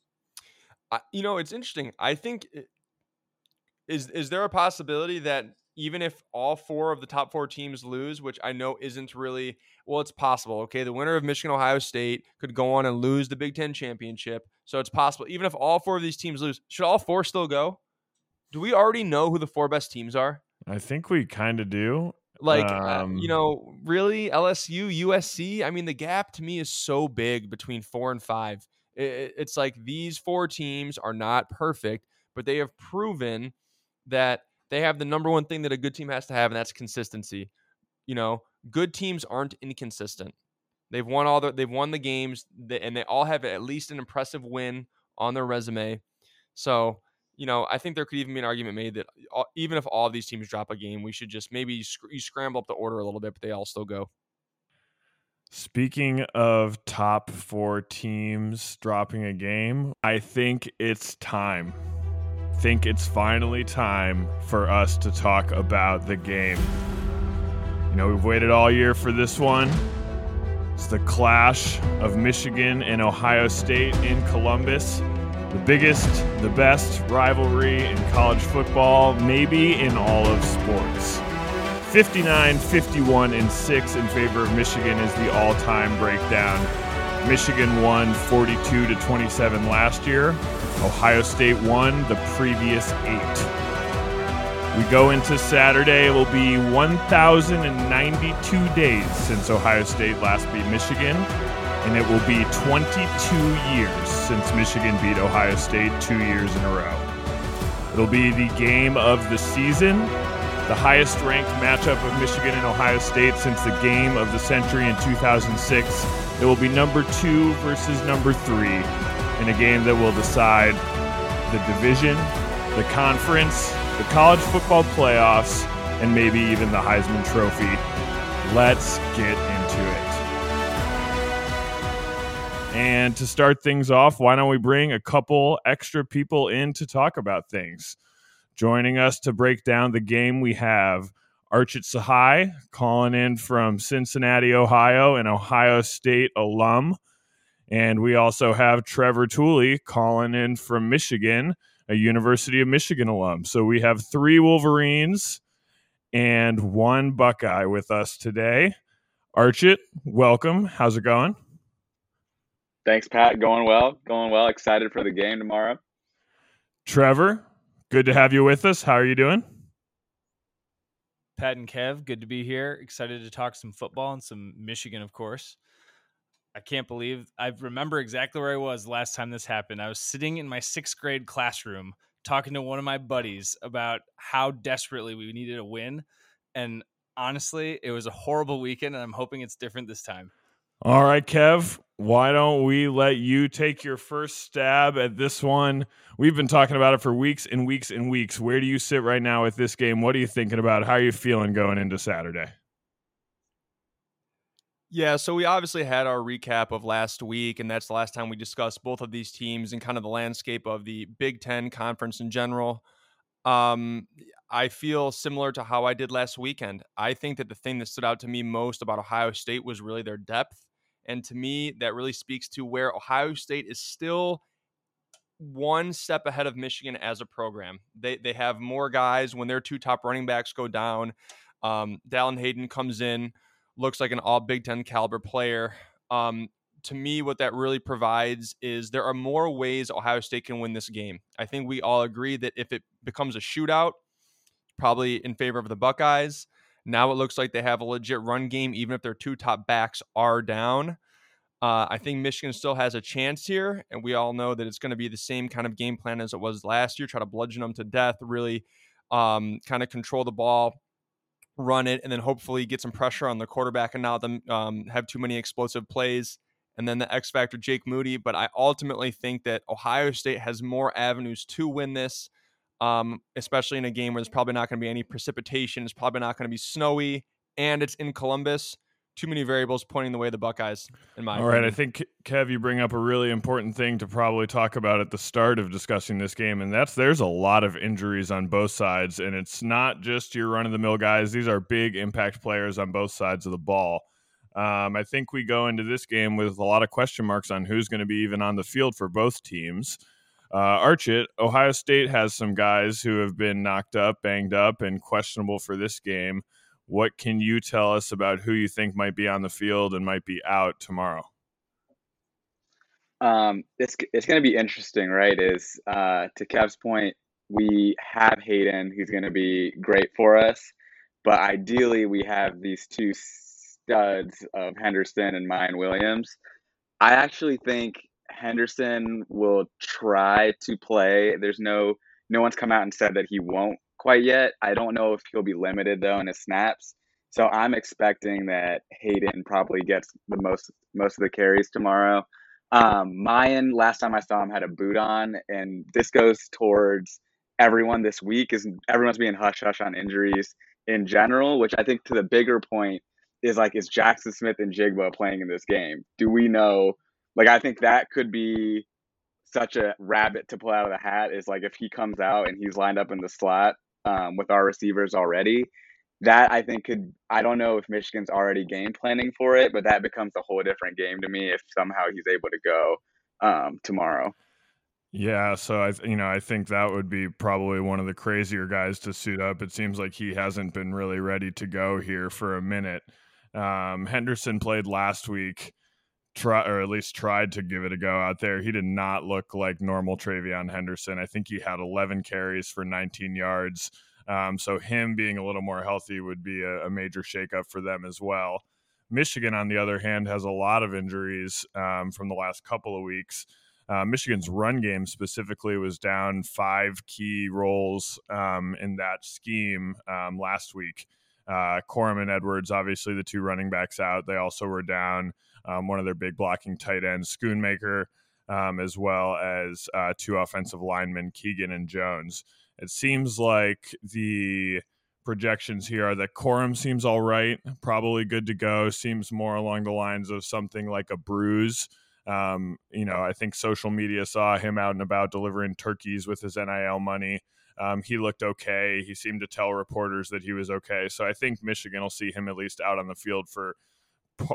I, you know, it's interesting. I think is is there a possibility that even if all four of the top four teams lose, which I know isn't really well, it's possible. Okay, the winner of Michigan Ohio State could go on and lose the Big Ten championship, so it's possible. Even if all four of these teams lose, should all four still go? Do we already know who the four best teams are? I think we kind of do. Like, um, uh, you know, really, LSU, USC. I mean, the gap to me is so big between four and five. It, it's like these four teams are not perfect, but they have proven that they have the number one thing that a good team has to have, and that's consistency. You know, good teams aren't inconsistent. They've won all the they've won the games, and they all have at least an impressive win on their resume. So you know, I think there could even be an argument made that uh, even if all these teams drop a game, we should just maybe sc- you scramble up the order a little bit, but they all still go. Speaking of top four teams dropping a game, I think it's time. I think it's finally time for us to talk about the game. You know, we've waited all year for this one. It's the clash of Michigan and Ohio State in Columbus the biggest, the best rivalry in college football, maybe in all of sports. 59, 51, and 6 in favor of Michigan is the all time breakdown. Michigan won 42 to 27 last year. Ohio State won the previous eight. We go into Saturday. It will be 1,092 days since Ohio State last beat Michigan, and it will be 22 years since Michigan beat Ohio State two years in a row. It'll be the game of the season, the highest ranked matchup of Michigan and Ohio State since the game of the century in 2006. It will be number two versus number three in a game that will decide the division, the conference, the college football playoffs, and maybe even the Heisman Trophy. Let's get into it. And to start things off, why don't we bring a couple extra people in to talk about things? Joining us to break down the game, we have Archit Sahai calling in from Cincinnati, Ohio, an Ohio State alum. And we also have Trevor Tooley calling in from Michigan, a University of Michigan alum. So we have three Wolverines and one Buckeye with us today. Archit, welcome. How's it going? Thanks, Pat. Going well. Going well. Excited for the game tomorrow. Trevor, good to have you with us. How are you doing? Pat and Kev, good to be here. Excited to talk some football and some Michigan, of course. I can't believe I remember exactly where I was last time this happened. I was sitting in my sixth grade classroom talking to one of my buddies about how desperately we needed a win. And honestly, it was a horrible weekend, and I'm hoping it's different this time. All right, Kev, why don't we let you take your first stab at this one? We've been talking about it for weeks and weeks and weeks. Where do you sit right now with this game? What are you thinking about? How are you feeling going into Saturday? Yeah, so we obviously had our recap of last week, and that's the last time we discussed both of these teams and kind of the landscape of the Big Ten conference in general. Um, I feel similar to how I did last weekend. I think that the thing that stood out to me most about Ohio State was really their depth. And to me, that really speaks to where Ohio State is still one step ahead of Michigan as a program. They they have more guys when their two top running backs go down. Um, Dallan Hayden comes in, looks like an all Big Ten caliber player. Um, to me, what that really provides is there are more ways Ohio State can win this game. I think we all agree that if it becomes a shootout, probably in favor of the Buckeyes. Now it looks like they have a legit run game, even if their two top backs are down. Uh, I think Michigan still has a chance here, and we all know that it's going to be the same kind of game plan as it was last year. Try to bludgeon them to death, really um, kind of control the ball, run it, and then hopefully get some pressure on the quarterback and not them um, have too many explosive plays. And then the X factor, Jake Moody. But I ultimately think that Ohio State has more avenues to win this um, especially in a game where there's probably not going to be any precipitation. It's probably not going to be snowy, and it's in Columbus. Too many variables pointing the way the Buckeyes, in my All opinion. right, I think Kev, you bring up a really important thing to probably talk about at the start of discussing this game, and that's there's a lot of injuries on both sides, and it's not just your run of the mill guys. These are big impact players on both sides of the ball. Um, I think we go into this game with a lot of question marks on who's going to be even on the field for both teams. Uh, Archit, Ohio State has some guys who have been knocked up, banged up, and questionable for this game. What can you tell us about who you think might be on the field and might be out tomorrow? Um, it's it's going to be interesting, right? Is uh, to Kev's point, we have Hayden, who's going to be great for us, but ideally we have these two studs of Henderson and Miyan Williams. I actually think Henderson will try to play. There's no no one's come out and said that he won't quite yet. I don't know if he'll be limited though in his snaps. So I'm expecting that Hayden probably gets the most most of the carries tomorrow. Um, Miyan, last time I saw him, had a boot on, and this goes towards everyone this week. Is everyone's being hush hush on injuries in general, which I think to the bigger point is like, is Jaxon Smith-Njigba playing in this game? Do we know like I think that could be such a rabbit to pull out of the hat is like if he comes out and he's lined up in the slot um, with our receivers already, that I think could I don't know if Michigan's already game planning for it, but that becomes a whole different game to me if somehow he's able to go um, tomorrow. Yeah, so I you know I think that would be probably one of the crazier guys to suit up. It seems like he hasn't been really ready to go here for a minute. Um, Henderson played last week try or at least tried to give it a go out there. He did not look like normal TreVeyon Henderson. I think he had 11 carries for 19 yards. Um, so him being a little more healthy would be a, a, major shakeup for them as well. Michigan, on the other hand, has a lot of injuries um, from the last couple of weeks. Uh, Michigan's run game specifically was down five key roles um, in that scheme um, last week. Uh, Corum and Edwards, obviously the two running backs out. They also were down um, one of their big blocking tight ends, Schoonmaker, um, as well as uh, two offensive linemen, Keegan and Jones. It seems like the projections here are that Corum seems all right, probably good to go. Seems more along the lines of something like a bruise. Um, you know, I think social media saw him out and about delivering turkeys with his NIL money. Um, he looked okay. He seemed to tell reporters that he was okay. So I think Michigan will see him at least out on the field for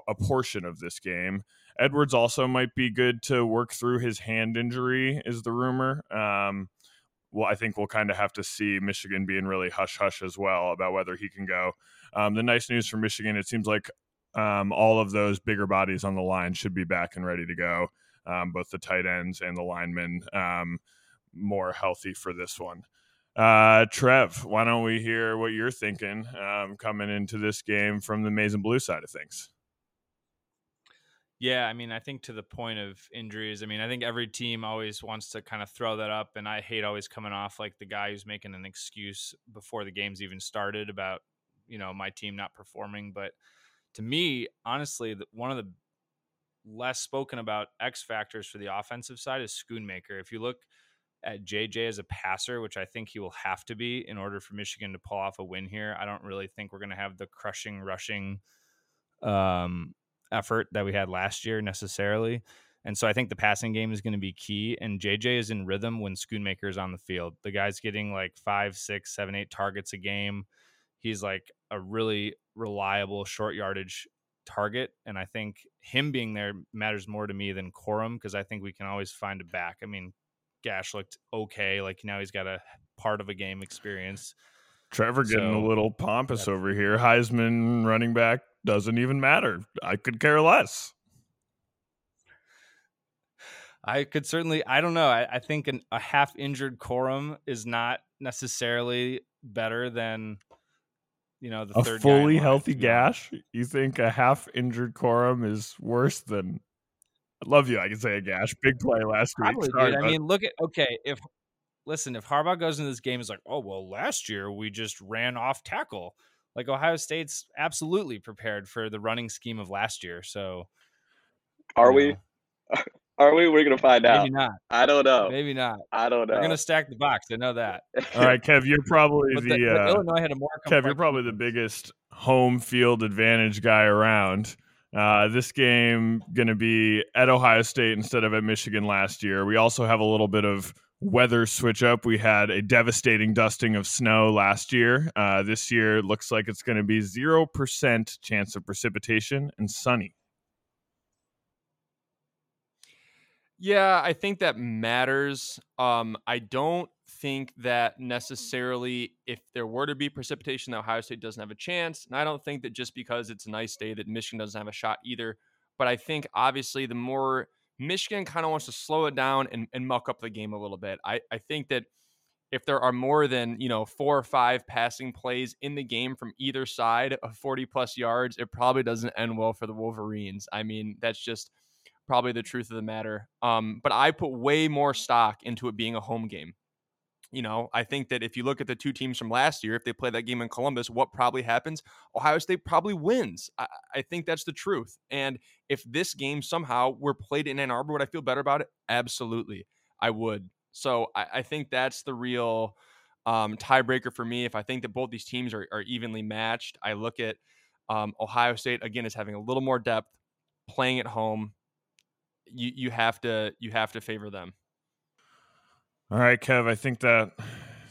a portion of this game. Edwards also might be good to work through his hand injury, is the rumor. Um, well, I think we'll kind of have to see Michigan being really hush hush as well about whether he can go. Um, the nice news for Michigan, it seems like um, all of those bigger bodies on the line should be back and ready to go. Um, both the tight ends and the linemen um, more healthy for this one. Uh, Trev, why don't we hear what you're thinking um, coming into this game from the maize and blue side of things? Yeah, I mean, I think to the point of injuries, I mean, I think every team always wants to kind of throw that up, and I hate always coming off like the guy who's making an excuse before the game's even started about you know my team not performing. But to me, honestly, one of the less spoken about X factors for the offensive side is Schoonmaker. If you look at JJ as a passer, which I think he will have to be in order for Michigan to pull off a win here, I don't really think we're going to have the crushing, rushing um, effort that we had last year necessarily. And so I think the passing game is going to be key. And JJ is in rhythm when Schoonmaker is on the field. The guy's getting like five, six, seven, eight targets a game. He's like a really reliable short yardage target. And I think him being there matters more to me than Corum because I think we can always find a back. I mean, Gash looked okay. Like now he's got a part of a game experience. Trevor getting so, a little pompous over here. Heisman running back doesn't even matter. I could care less. I could certainly. I don't know. I, I think an, a half injured Corum is not necessarily better than you know the a fully healthy gash. You think a half injured Corum is worse than? I love you. I can say a gash. Big play last Probably, week. Sorry, I mean, look at okay. If listen, if Harbaugh goes into this game, is like, oh well, last year we just ran off tackle like Ohio State's absolutely prepared for the running scheme of last year. So, are we? Know. Are we? We're gonna find Maybe out. Maybe not. I don't know. Maybe not. I don't know. We're gonna stack the box. I know that. All right, Kev, you're probably the, the uh, Illinois had a more. Kev, you're probably the biggest home field advantage guy around. Uh, this game going to be at Ohio State instead of at Michigan last year. We also have a little bit of weather switch up. We had a devastating dusting of snow last year. Uh, this year looks like it's going to be 0% chance of precipitation and sunny. Yeah, I think that matters. Um, I don't think that necessarily if there were to be precipitation, that Ohio State doesn't have a chance. And I don't think that just because it's a nice day that Michigan doesn't have a shot either. But I think obviously the more Michigan kind of wants to slow it down and, and muck up the game a little bit. I, I think that if there are more than, you know, four or five passing plays in the game from either side of 40 plus yards, it probably doesn't end well for the Wolverines. I mean, that's just probably the truth of the matter. Um, but I put way more stock into it being a home game you know, I think that if you look at the two teams from last year, if they play that game in Columbus, what probably happens? Ohio State probably wins. I, I, think that's the truth. And if this game somehow were played in Ann Arbor, would I feel better about it? Absolutely, I would. So I, I think that's the real um, tiebreaker for me. If I think that both these teams are, are evenly matched, I look at um, Ohio State again as having a little more depth, playing at home. You you have to you have to favor them. All right, Kev, I think that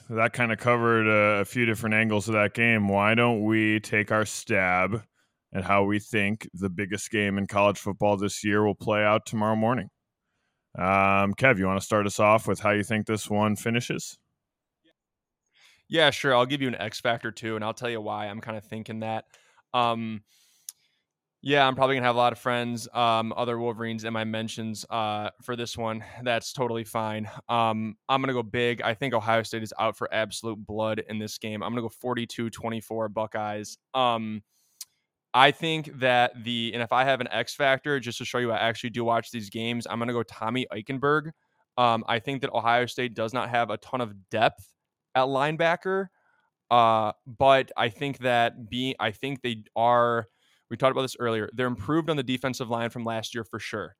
that kind of covered a, a, few different angles of that game. Why don't we take our stab at how we think the biggest game in college football this year will play out tomorrow morning? Um, Kev, you want to start us off with how you think this one finishes? Yeah, sure. I'll give you an X factor too, and I'll tell you why I'm kind of thinking that. Um, Yeah, I'm probably gonna have a lot of friends, um, other Wolverines in my mentions uh, for this one. That's totally fine. Um, I'm gonna go big. I think Ohio State is out for absolute blood in this game. I'm gonna go 42-24 Buckeyes. Um, I think that the and if I have an X factor, just to show you, I actually do watch these games. I'm gonna go Tommy Eichenberg. Um, I think that Ohio State does not have a ton of depth at linebacker, uh, but I think that being, I think they are we talked about this earlier. They're improved on the defensive line from last year for sure.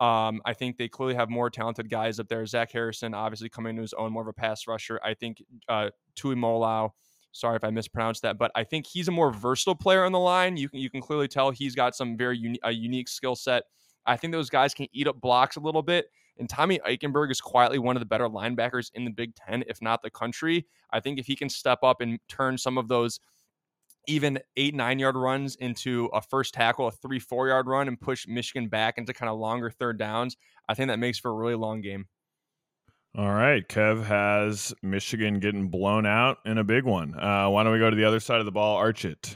Um, I think they clearly have more talented guys up there. Zach Harrison, obviously coming into his own, more of a pass rusher. I think uh, Tuimoloau, sorry if I mispronounced that, but I think he's a more versatile player on the line. You can you can clearly tell he's got some very uni- a unique skill set. I think those guys can eat up blocks a little bit. And Tommy Eichenberg is quietly one of the better linebackers in the Big Ten, if not the country. I think if he can step up and turn some of those even eight, nine yard runs into a first tackle, a three, four yard run, and push Michigan back into kind of longer third downs, I think that makes for a really long game. All right. Kev has Michigan getting blown out in a big one. Uh, why don't we go to the other side of the ball? Archit.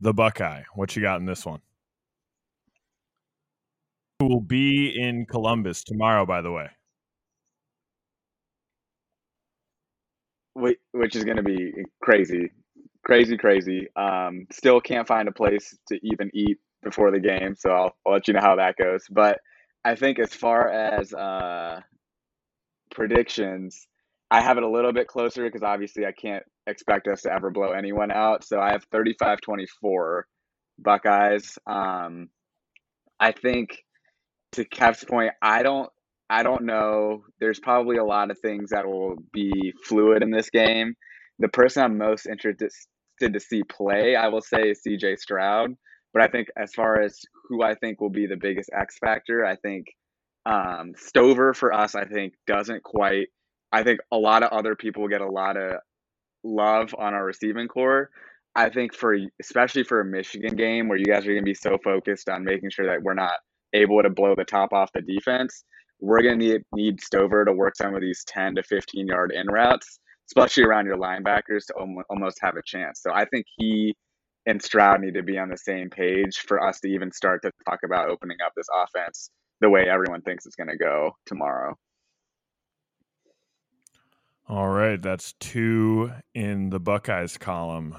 The Buckeye. What you got in this one? Who will be in Columbus tomorrow, by the way? Which is going to be crazy crazy, crazy. Um, still can't find a place to even eat before the game, so I'll, I'll let you know how that goes. But I think as far as uh, predictions, I have it a little bit closer because obviously I can't expect us to ever blow anyone out. So I have 35 24 Buckeyes. Um, I think to Kev's point, I don't I don't know. There's probably a lot of things that will be fluid in this game. The person I'm most interested to see play, I will say CJ Stroud. But I think as far as who I think will be the biggest X factor, I think um, Stover for us, I think doesn't quite. I think a lot of other people get a lot of love on our receiving core. I think for especially for a Michigan game where you guys are going to be so focused on making sure that we're not able to blow the top off the defense, we're going to need, need Stover to work some of these 10 to 15 yard in routes especially around your linebackers, to almost have a chance. So I think he and Stroud need to be on the same page for us to even start to talk about opening up this offense the way everyone thinks it's going to go tomorrow. All right, that's two in the Buckeyes column.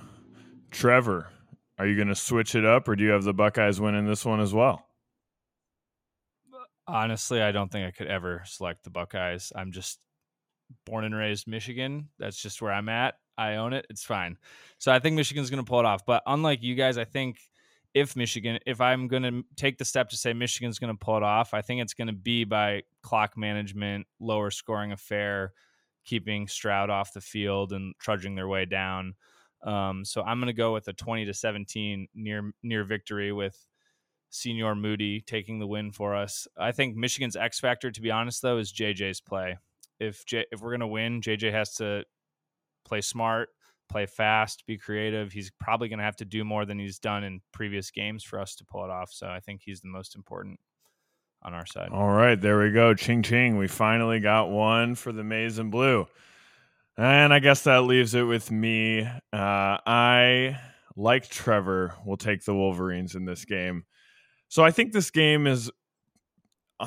Trevor, are you going to switch it up or do you have the Buckeyes winning this one as well? Honestly, I don't think I could ever select the Buckeyes. I'm just born and raised Michigan. That's just where I'm at. I own it. It's fine. So I think Michigan's going to pull it off. But unlike you guys, I think if Michigan, if I'm going to take the step to say Michigan's going to pull it off, I think it's going to be by clock management, lower scoring affair, keeping Stroud off the field and trudging their way down. Um, so I'm going to go with a 20 to 17 near near victory with Senior Moody taking the win for us. I think Michigan's X factor, to be honest, though, is JJ's play if J, if we're gonna win, JJ has to play smart, play fast, be creative. He's probably gonna have to do more than he's done in previous games for us to pull it off. So I think he's the most important on our side. All right, there we go. Ching ching. We finally got one for the maize and blue. And I guess that leaves it with me. Uh, I, like Trevor, will take the Wolverines in this game. So I think this game is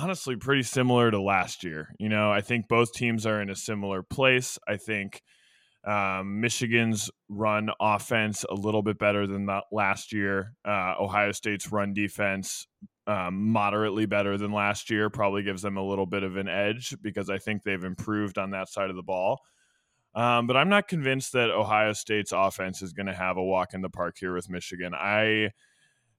honestly pretty similar to last year. You know, I think both teams are in a similar place. I think um, Michigan's run offense a little bit better than last year. Uh, Ohio State's run defense um, moderately better than last year. Probably gives them a little bit of an edge because I think they've improved on that side of the ball. Um, but I'm not convinced that Ohio State's offense is going to have a walk in the park here with Michigan. I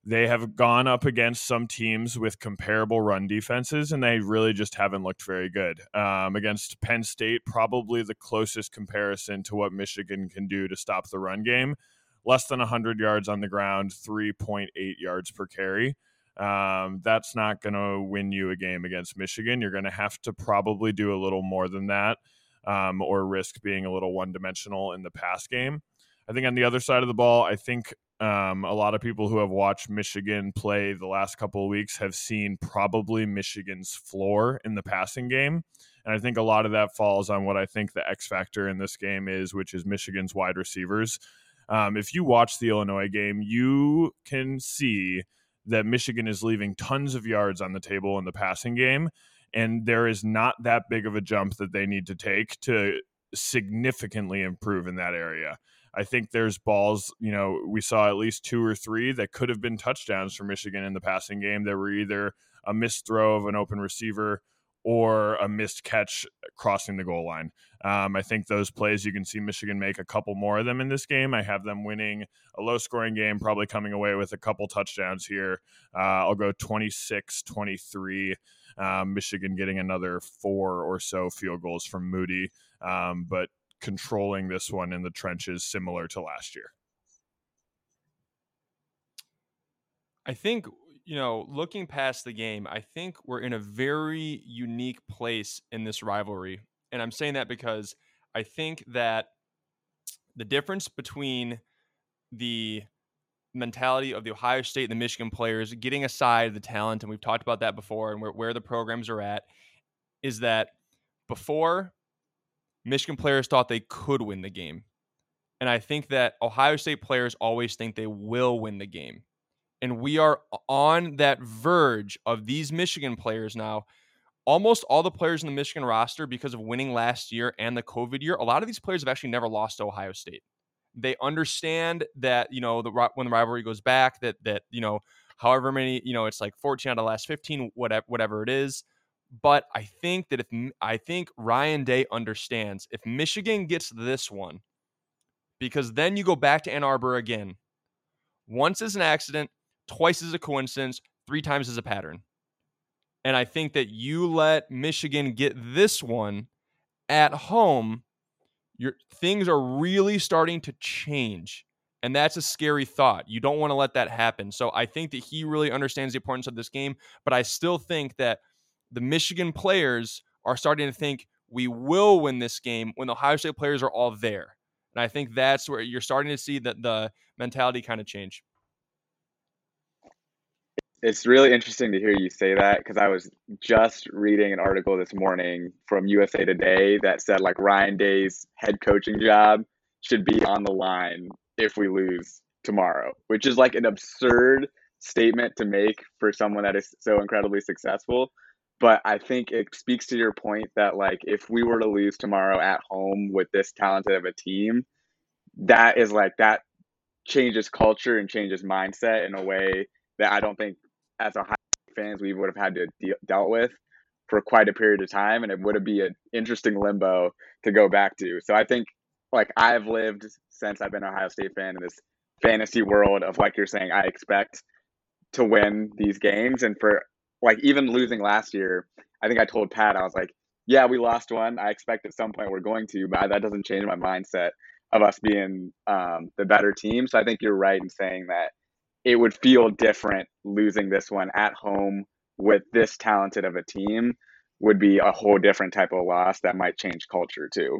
they have gone up against some teams with comparable run defenses, and they really just haven't looked very good. Um, against Penn State, probably the closest comparison to what Michigan can do to stop the run game. Less than 100 yards on the ground, 3.8 yards per carry. Um, that's not going to win you a game against Michigan. You're going to have to probably do a little more than that um, or risk being a little one dimensional in the pass game. I think on the other side of the ball, I think um, a lot of people who have watched Michigan play the last couple of weeks have seen probably Michigan's floor in the passing game. And I think a lot of that falls on what I think the X factor in this game is, which is Michigan's wide receivers. Um, if you watch the Illinois game, you can see that Michigan is leaving tons of yards on the table in the passing game. And there is not that big of a jump that they need to take to significantly improve in that area. I think there's balls, you know, we saw at least two or three that could have been touchdowns for Michigan in the passing game that were either a missed throw of an open receiver or a missed catch crossing the goal line. Um, I think those plays you can see Michigan make a couple more of them in this game. I have them winning a low scoring game, probably coming away with a couple touchdowns here. Uh, I'll go 26 23. Um, Michigan getting another four or so field goals from Moody, um, but controlling this one in the trenches similar to last year. I think you know, looking past the game, I think we're in a very unique place in this rivalry. And I'm saying that because I think that the difference between the mentality of the Ohio State and the Michigan players, getting aside the talent, and we've talked about that before and where, where the programs are at, is that before Michigan players thought they could win the game. And I think that Ohio State players always think they will win the game and we are on that verge of these Michigan players now. Almost all the players in the Michigan roster, because of winning last year and the COVID year, a lot of these players have actually never lost to Ohio State. They understand that you know the when the rivalry goes back, that that you know however many you know it's like 14 out of the last 15, whatever whatever it is. But I think that if I think Ryan Day understands if Michigan gets this one, because then you go back to Ann Arbor again. Once is an accident, twice as a coincidence, three times as a pattern. And I think that you let Michigan get this one at home, your things are really starting to change. And that's a scary thought. You don't want to let that happen. So I think that he really understands the importance of this game, but I still think that the Michigan players are starting to think we will win this game when the Ohio State players are all there. And I think that's where you're starting to see that the mentality kind of change it's really interesting to hear you say that because I was just reading an article this morning from USA Today that said like Ryan Day's head coaching job should be on the line if we lose tomorrow, which is like an absurd statement to make for someone that is so incredibly successful. But I think it speaks to your point that like if we were to lose tomorrow at home with this talented of a team, that is like that changes culture and changes mindset in a way that I don't think as Ohio fans we would have had to deal, dealt with for quite a period of time, and it would have be an interesting limbo to go back to. So I think like I've lived since I've been an Ohio State fan in this fantasy world of like you're saying, I expect to win these games, and for like even losing last year, I think I told Pat I was like, yeah, we lost one. I expect at some point we're going to, but that doesn't change my mindset of us being um, the better team. So I think you're right in saying that it would feel different losing this one at home with this talented of a team would be a whole different type of loss that might change culture too.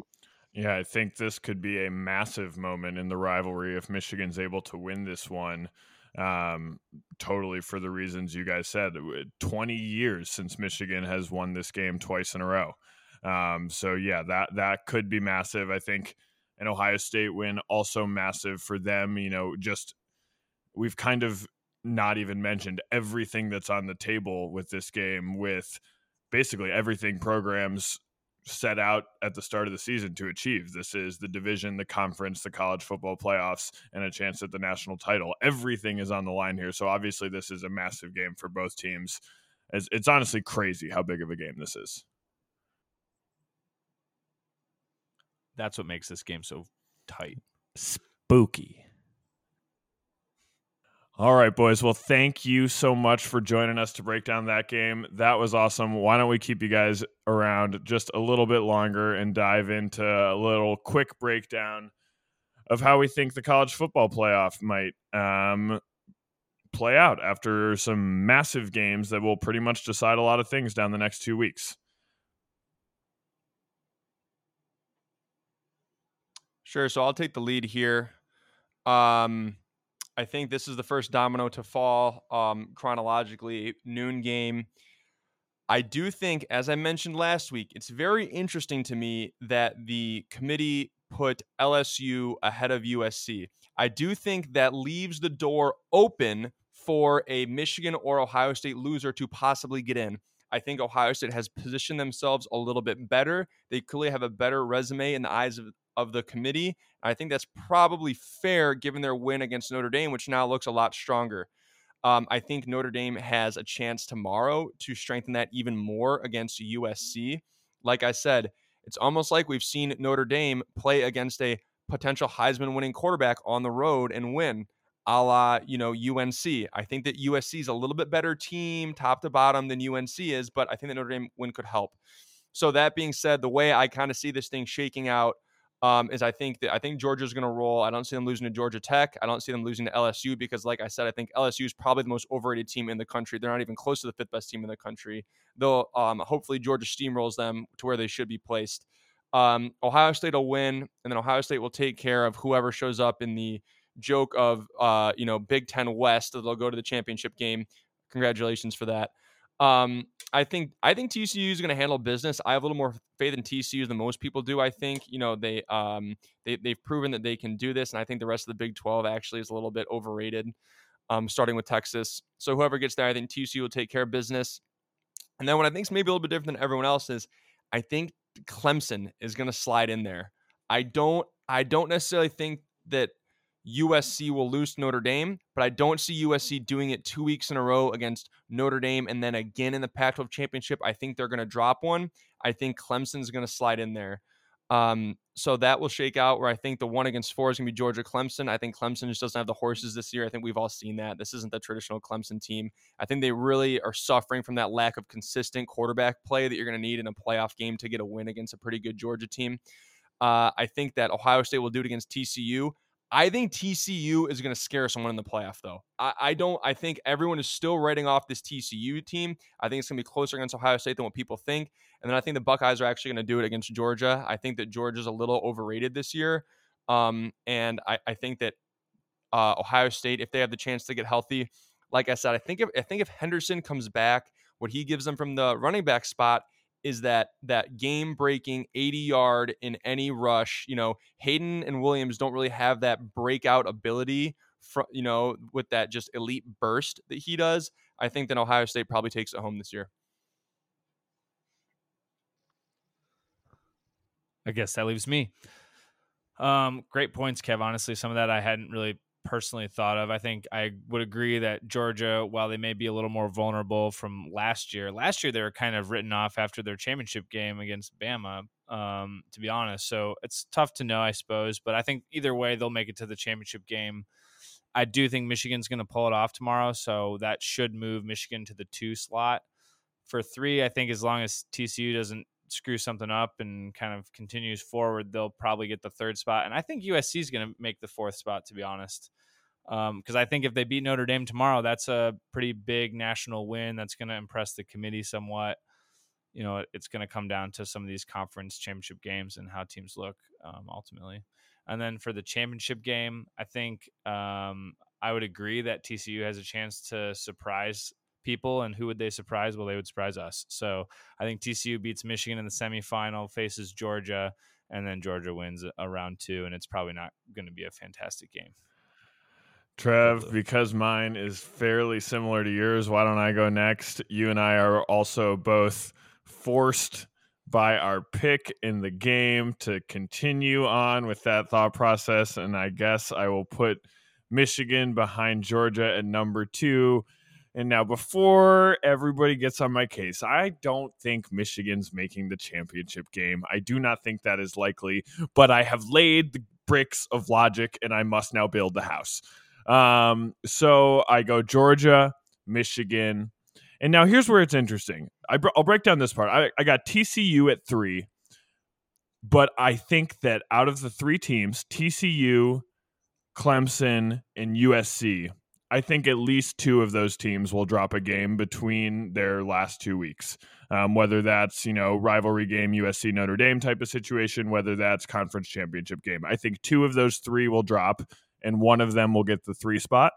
Yeah, I think this could be a massive moment in the rivalry if Michigan's able to win this one. Um, totally for the reasons you guys said. 20 years since Michigan has won this game twice in a row. Um, so yeah, that that could be massive. I think an Ohio State win also massive for them. You know, just we've kind of not even mentioned everything that's on the table with this game with basically everything programs set out at the start of the season to achieve. This is the division, the conference, the college football playoffs, and a chance at the national title. Everything is on the line here. So obviously, this is a massive game for both teams. It's, it's honestly crazy how big of a game this is. That's what makes this game so tight. Spooky. All right, boys. Well, thank you so much for joining us to break down that game. That was awesome. Why don't we keep you guys around just a little bit longer and dive into a little quick breakdown of how we think the college football playoff might um, play out after some massive games that will pretty much decide a lot of things down the next two weeks. Sure. So I'll take the lead here. Um, I think this is the first domino to fall um, chronologically. Noon game. I do think, as I mentioned last week, it's very interesting to me that the committee put LSU ahead of USC. I do think that leaves the door open for a Michigan or Ohio State loser to possibly get in. I think Ohio State has positioned themselves a little bit better. They clearly have a better resume in the eyes of, of the committee. I think that's probably fair given their win against Notre Dame, which now looks a lot stronger. Um, I think Notre Dame has a chance tomorrow to strengthen that even more against USC. Like I said, it's almost like we've seen Notre Dame play against a potential Heisman winning quarterback on the road and win a la, you know, UNC. I think that USC is a little bit better team top to bottom than UNC is, but I think that Notre Dame win could help. So that being said, the way I kind of see this thing shaking out um, is I think that I think Georgia's going to roll. I don't see them losing to Georgia Tech. I don't see them losing to LSU because, like I said, I think LSU is probably the most overrated team in the country. They're not even close to the fifth best team in the country. Though, um, hopefully, Georgia steamrolls them to where they should be placed. Um, Ohio State will win, and then Ohio State will take care of whoever shows up in the joke of uh, you know Big Ten West. They'll go to the championship game. Congratulations for that. Um, I think I think TCU is going to handle business. I have a little more faith in TCU than most people do. I think you know they um they they've proven that they can do this, and I think the rest of the Big Twelve actually is a little bit overrated. Um, starting with Texas. So whoever gets there, I think TCU will take care of business. And then what I think is maybe a little bit different than everyone else is, I think Clemson is going to slide in there. I don't I don't necessarily think that USC will lose Notre Dame, but I don't see USC doing it two weeks in a row against Notre Dame and then again in the Pac 12 championship. I think they're going to drop one. I think Clemson's going to slide in there. Um, so that will shake out where I think the one against four is going to be Georgia Clemson. I think Clemson just doesn't have the horses this year. I think we've all seen that. This isn't the traditional Clemson team. I think they really are suffering from that lack of consistent quarterback play that you're going to need in a playoff game to get a win against a pretty good Georgia team. Uh, I think that Ohio State will do it against TCU. I think TCU is going to scare someone in the playoff, though. I, I, don't. I think everyone is still writing off this TCU team. I think it's going to be closer against Ohio State than what people think. And then I think the Buckeyes are actually going to do it against Georgia. I think that Georgia's a little overrated this year. Um, and I, I, think that uh, Ohio State, if they have the chance to get healthy, like I said, I think if I think if Henderson comes back, what he gives them from the running back spot is that that game breaking 80 yard in any rush. You know, Hayden and Williams don't really have that breakout ability from you know with that just elite burst that he does. I think that Ohio State probably takes it home this year. I guess that leaves me. Um, great points, Kev. Honestly, some of that I hadn't really personally thought of. I think I would agree that Georgia, while they may be a little more vulnerable from last year, last year they were kind of written off after their championship game against Bama, um, to be honest. So it's tough to know, I suppose. But I think either way, they'll make it to the championship game. I do think Michigan's going to pull it off tomorrow. So that should move Michigan to the two slot. For three, I think as long as TCU doesn't screw something up and kind of continues forward, they'll probably get the third spot. And I think USC is going to make the fourth spot, to be honest. Because um, I think if they beat Notre Dame tomorrow, that's a pretty big national win. That's going to impress the committee somewhat. You know, it's going to come down to some of these conference championship games and how teams look um, ultimately. And then for the championship game, I think um, I would agree that TCU has a chance to surprise people. And who would they surprise? Well, they would surprise us. So I think TCU beats Michigan in the semifinal, faces Georgia, and then Georgia wins a round two. And it's probably not going to be a fantastic game. Trev, because mine is fairly similar to yours, why don't I go next? You and I are also both forced by our pick in the game to continue on with that thought process. And I guess I will put Michigan behind Georgia at number two and now, before everybody gets on my case, I don't think Michigan's making the championship game. I do not think that is likely, but I have laid the bricks of logic and I must now build the house. Um, so I go Georgia, Michigan. And now here's where it's interesting. I will break down this part. I, I got TCU at three, but I think that out of the three teams, TCU, Clemson, and USC I think at least two of those teams will drop a game between their last two weeks. Um, whether that's you know rivalry game USC Notre Dame type of situation, whether that's conference championship game. I think two of those three will drop, and one of them will get the three spot.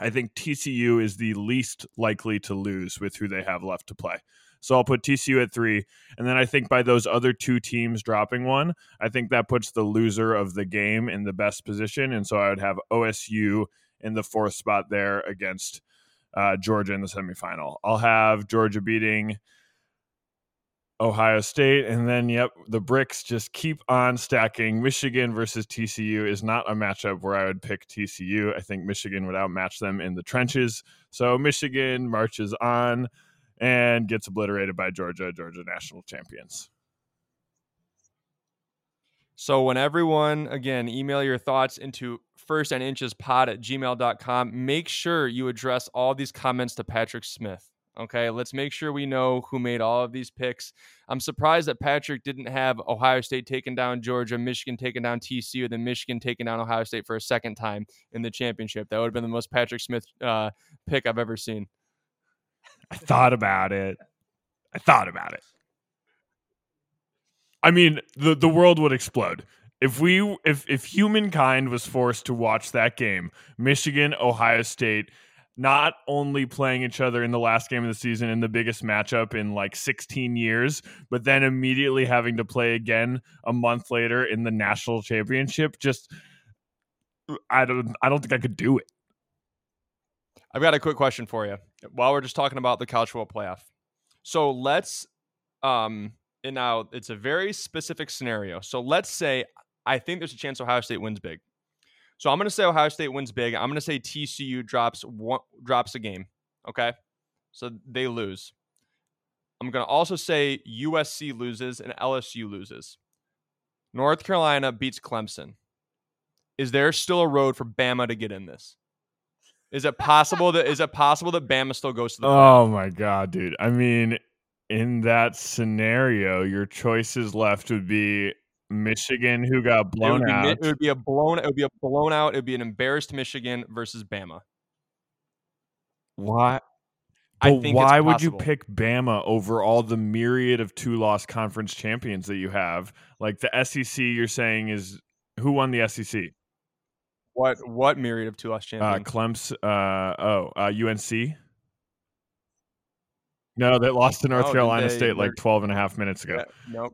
I think TCU is the least likely to lose with who they have left to play. So I'll put TCU at three. And then I think by those other two teams dropping one, I think that puts the loser of the game in the best position. And so I would have OSU in the fourth spot there against uh, Georgia in the semifinal. I'll have Georgia beating Ohio State. And then, yep, the bricks just keep on stacking. Michigan versus TCU is not a matchup where I would pick TCU. I think Michigan would outmatch them in the trenches. So Michigan marches on and gets obliterated by Georgia, Georgia national champions. So when everyone again email your thoughts into first and inches pod at gmail.com, make sure you address all these comments to Patrick Smith. Okay, let's make sure we know who made all of these picks. I'm surprised that Patrick didn't have Ohio State taking down Georgia, Michigan taking down TCU, then Michigan taking down Ohio State for a second time in the championship. That would have been the most Patrick Smith uh, pick I've ever seen. I thought about it. I thought about it. I mean, the the world would explode if we if if humankind was forced to watch that game, Michigan, Ohio State not only playing each other in the last game of the season in the biggest matchup in like 16 years, but then immediately having to play again a month later in the national championship. Just I don't I don't think I could do it. I've got a quick question for you. While we're just talking about the college football playoff, so let's um and now it's a very specific scenario. So let's say I think there's a chance Ohio State wins big. So I'm going to say Ohio State wins big. I'm going to say TCU drops one, drops a game. Okay, so they lose. I'm going to also say USC loses and LSU loses. North Carolina beats Clemson. Is there still a road for Bama to get in this? Is it possible that is it possible that Bama still goes to the? Oh my god, dude! I mean, in that scenario, your choices left would be Michigan, who got blown it out. Be, it would be a blown. It would be a blown out. It would be an embarrassed Michigan versus Bama. Why? Think why would you pick Bama over all the myriad of two loss conference champions that you have? Like the SEC, you're saying is who won the SEC? What what myriad of two loss champions? Uh, Clemson. Uh, oh, uh, UNC. No, they lost to North No, Carolina they- State like 12 and a half minutes ago. Yeah, nope.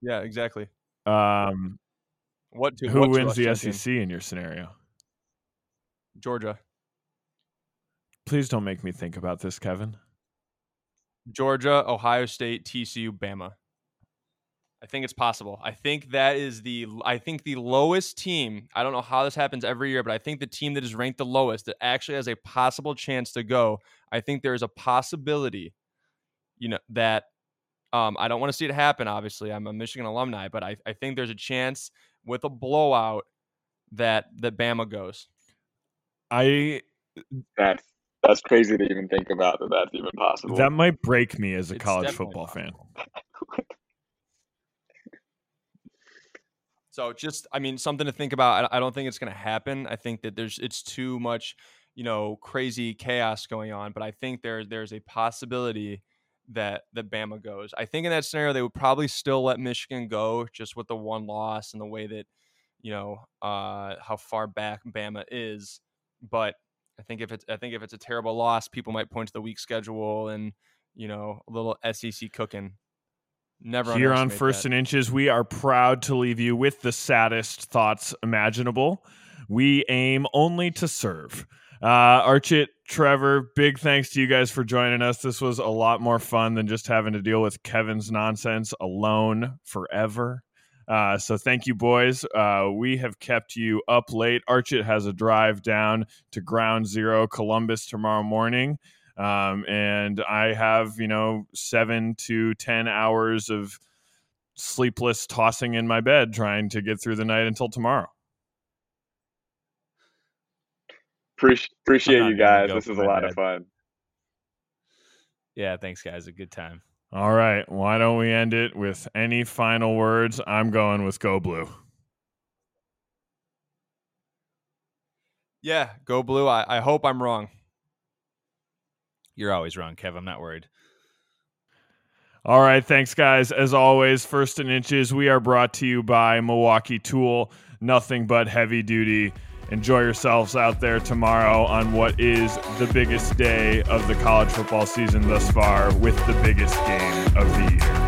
Yeah, exactly. Um, What two? who what wins the? SEC in your scenario? Georgia. Please don't make me think about this, Kevin. Georgia, Ohio State, TCU, Bama. I think it's possible. I think that is the I think the lowest team. I don't know how this happens every year, but I think the team that is ranked the lowest that actually has a possible chance to go. I think there is a possibility, you know, that um, I don't want to see it happen. Obviously, I'm a Michigan alumni, but I, I think there's a chance with a blowout that that Bama goes. I That's that's crazy to even think about that that's even possible. that might break me as a It's college definitely football fan. So just, I mean, something to think about. I I don't think it's going to happen. I think that there's, it's too much, you know, crazy chaos going on. But I think there, there's a possibility that that Bama goes. I think in that scenario they would probably still let Michigan go, just with the one loss and the way that, you know, uh, how far back Bama is. But I think if it's, I think if it's a terrible loss, people might point to the weak schedule and, you know, a little SEC cooking. Never Here on First that. and Inches, we are proud to leave you with the saddest thoughts imaginable. We aim only to serve. Uh, Archit, Trevor, big thanks to you guys for joining us. This was a lot more fun than just having to deal with Kevin's nonsense alone forever. Uh, so thank you, boys. Uh, we have kept you up late. Archit has a drive down to Ground Zero, Columbus, tomorrow morning. Um, and I have, you know, seven to 10 hours of sleepless tossing in my bed trying to get through the night until tomorrow. Appreciate, appreciate you guys. This is a lot bed. of fun. Yeah, thanks, guys. A good time. All right. Why don't we end it with any final words? I'm going with Go Blue. Yeah, go blue. I, I hope I'm wrong. You're always wrong, Kev. I'm not worried. All right. Thanks, guys. As always, First and Inches, we are brought to you by Milwaukee Tool. Nothing but heavy duty. Enjoy yourselves out there tomorrow on what is the biggest day of the college football season thus far with the biggest game of the year.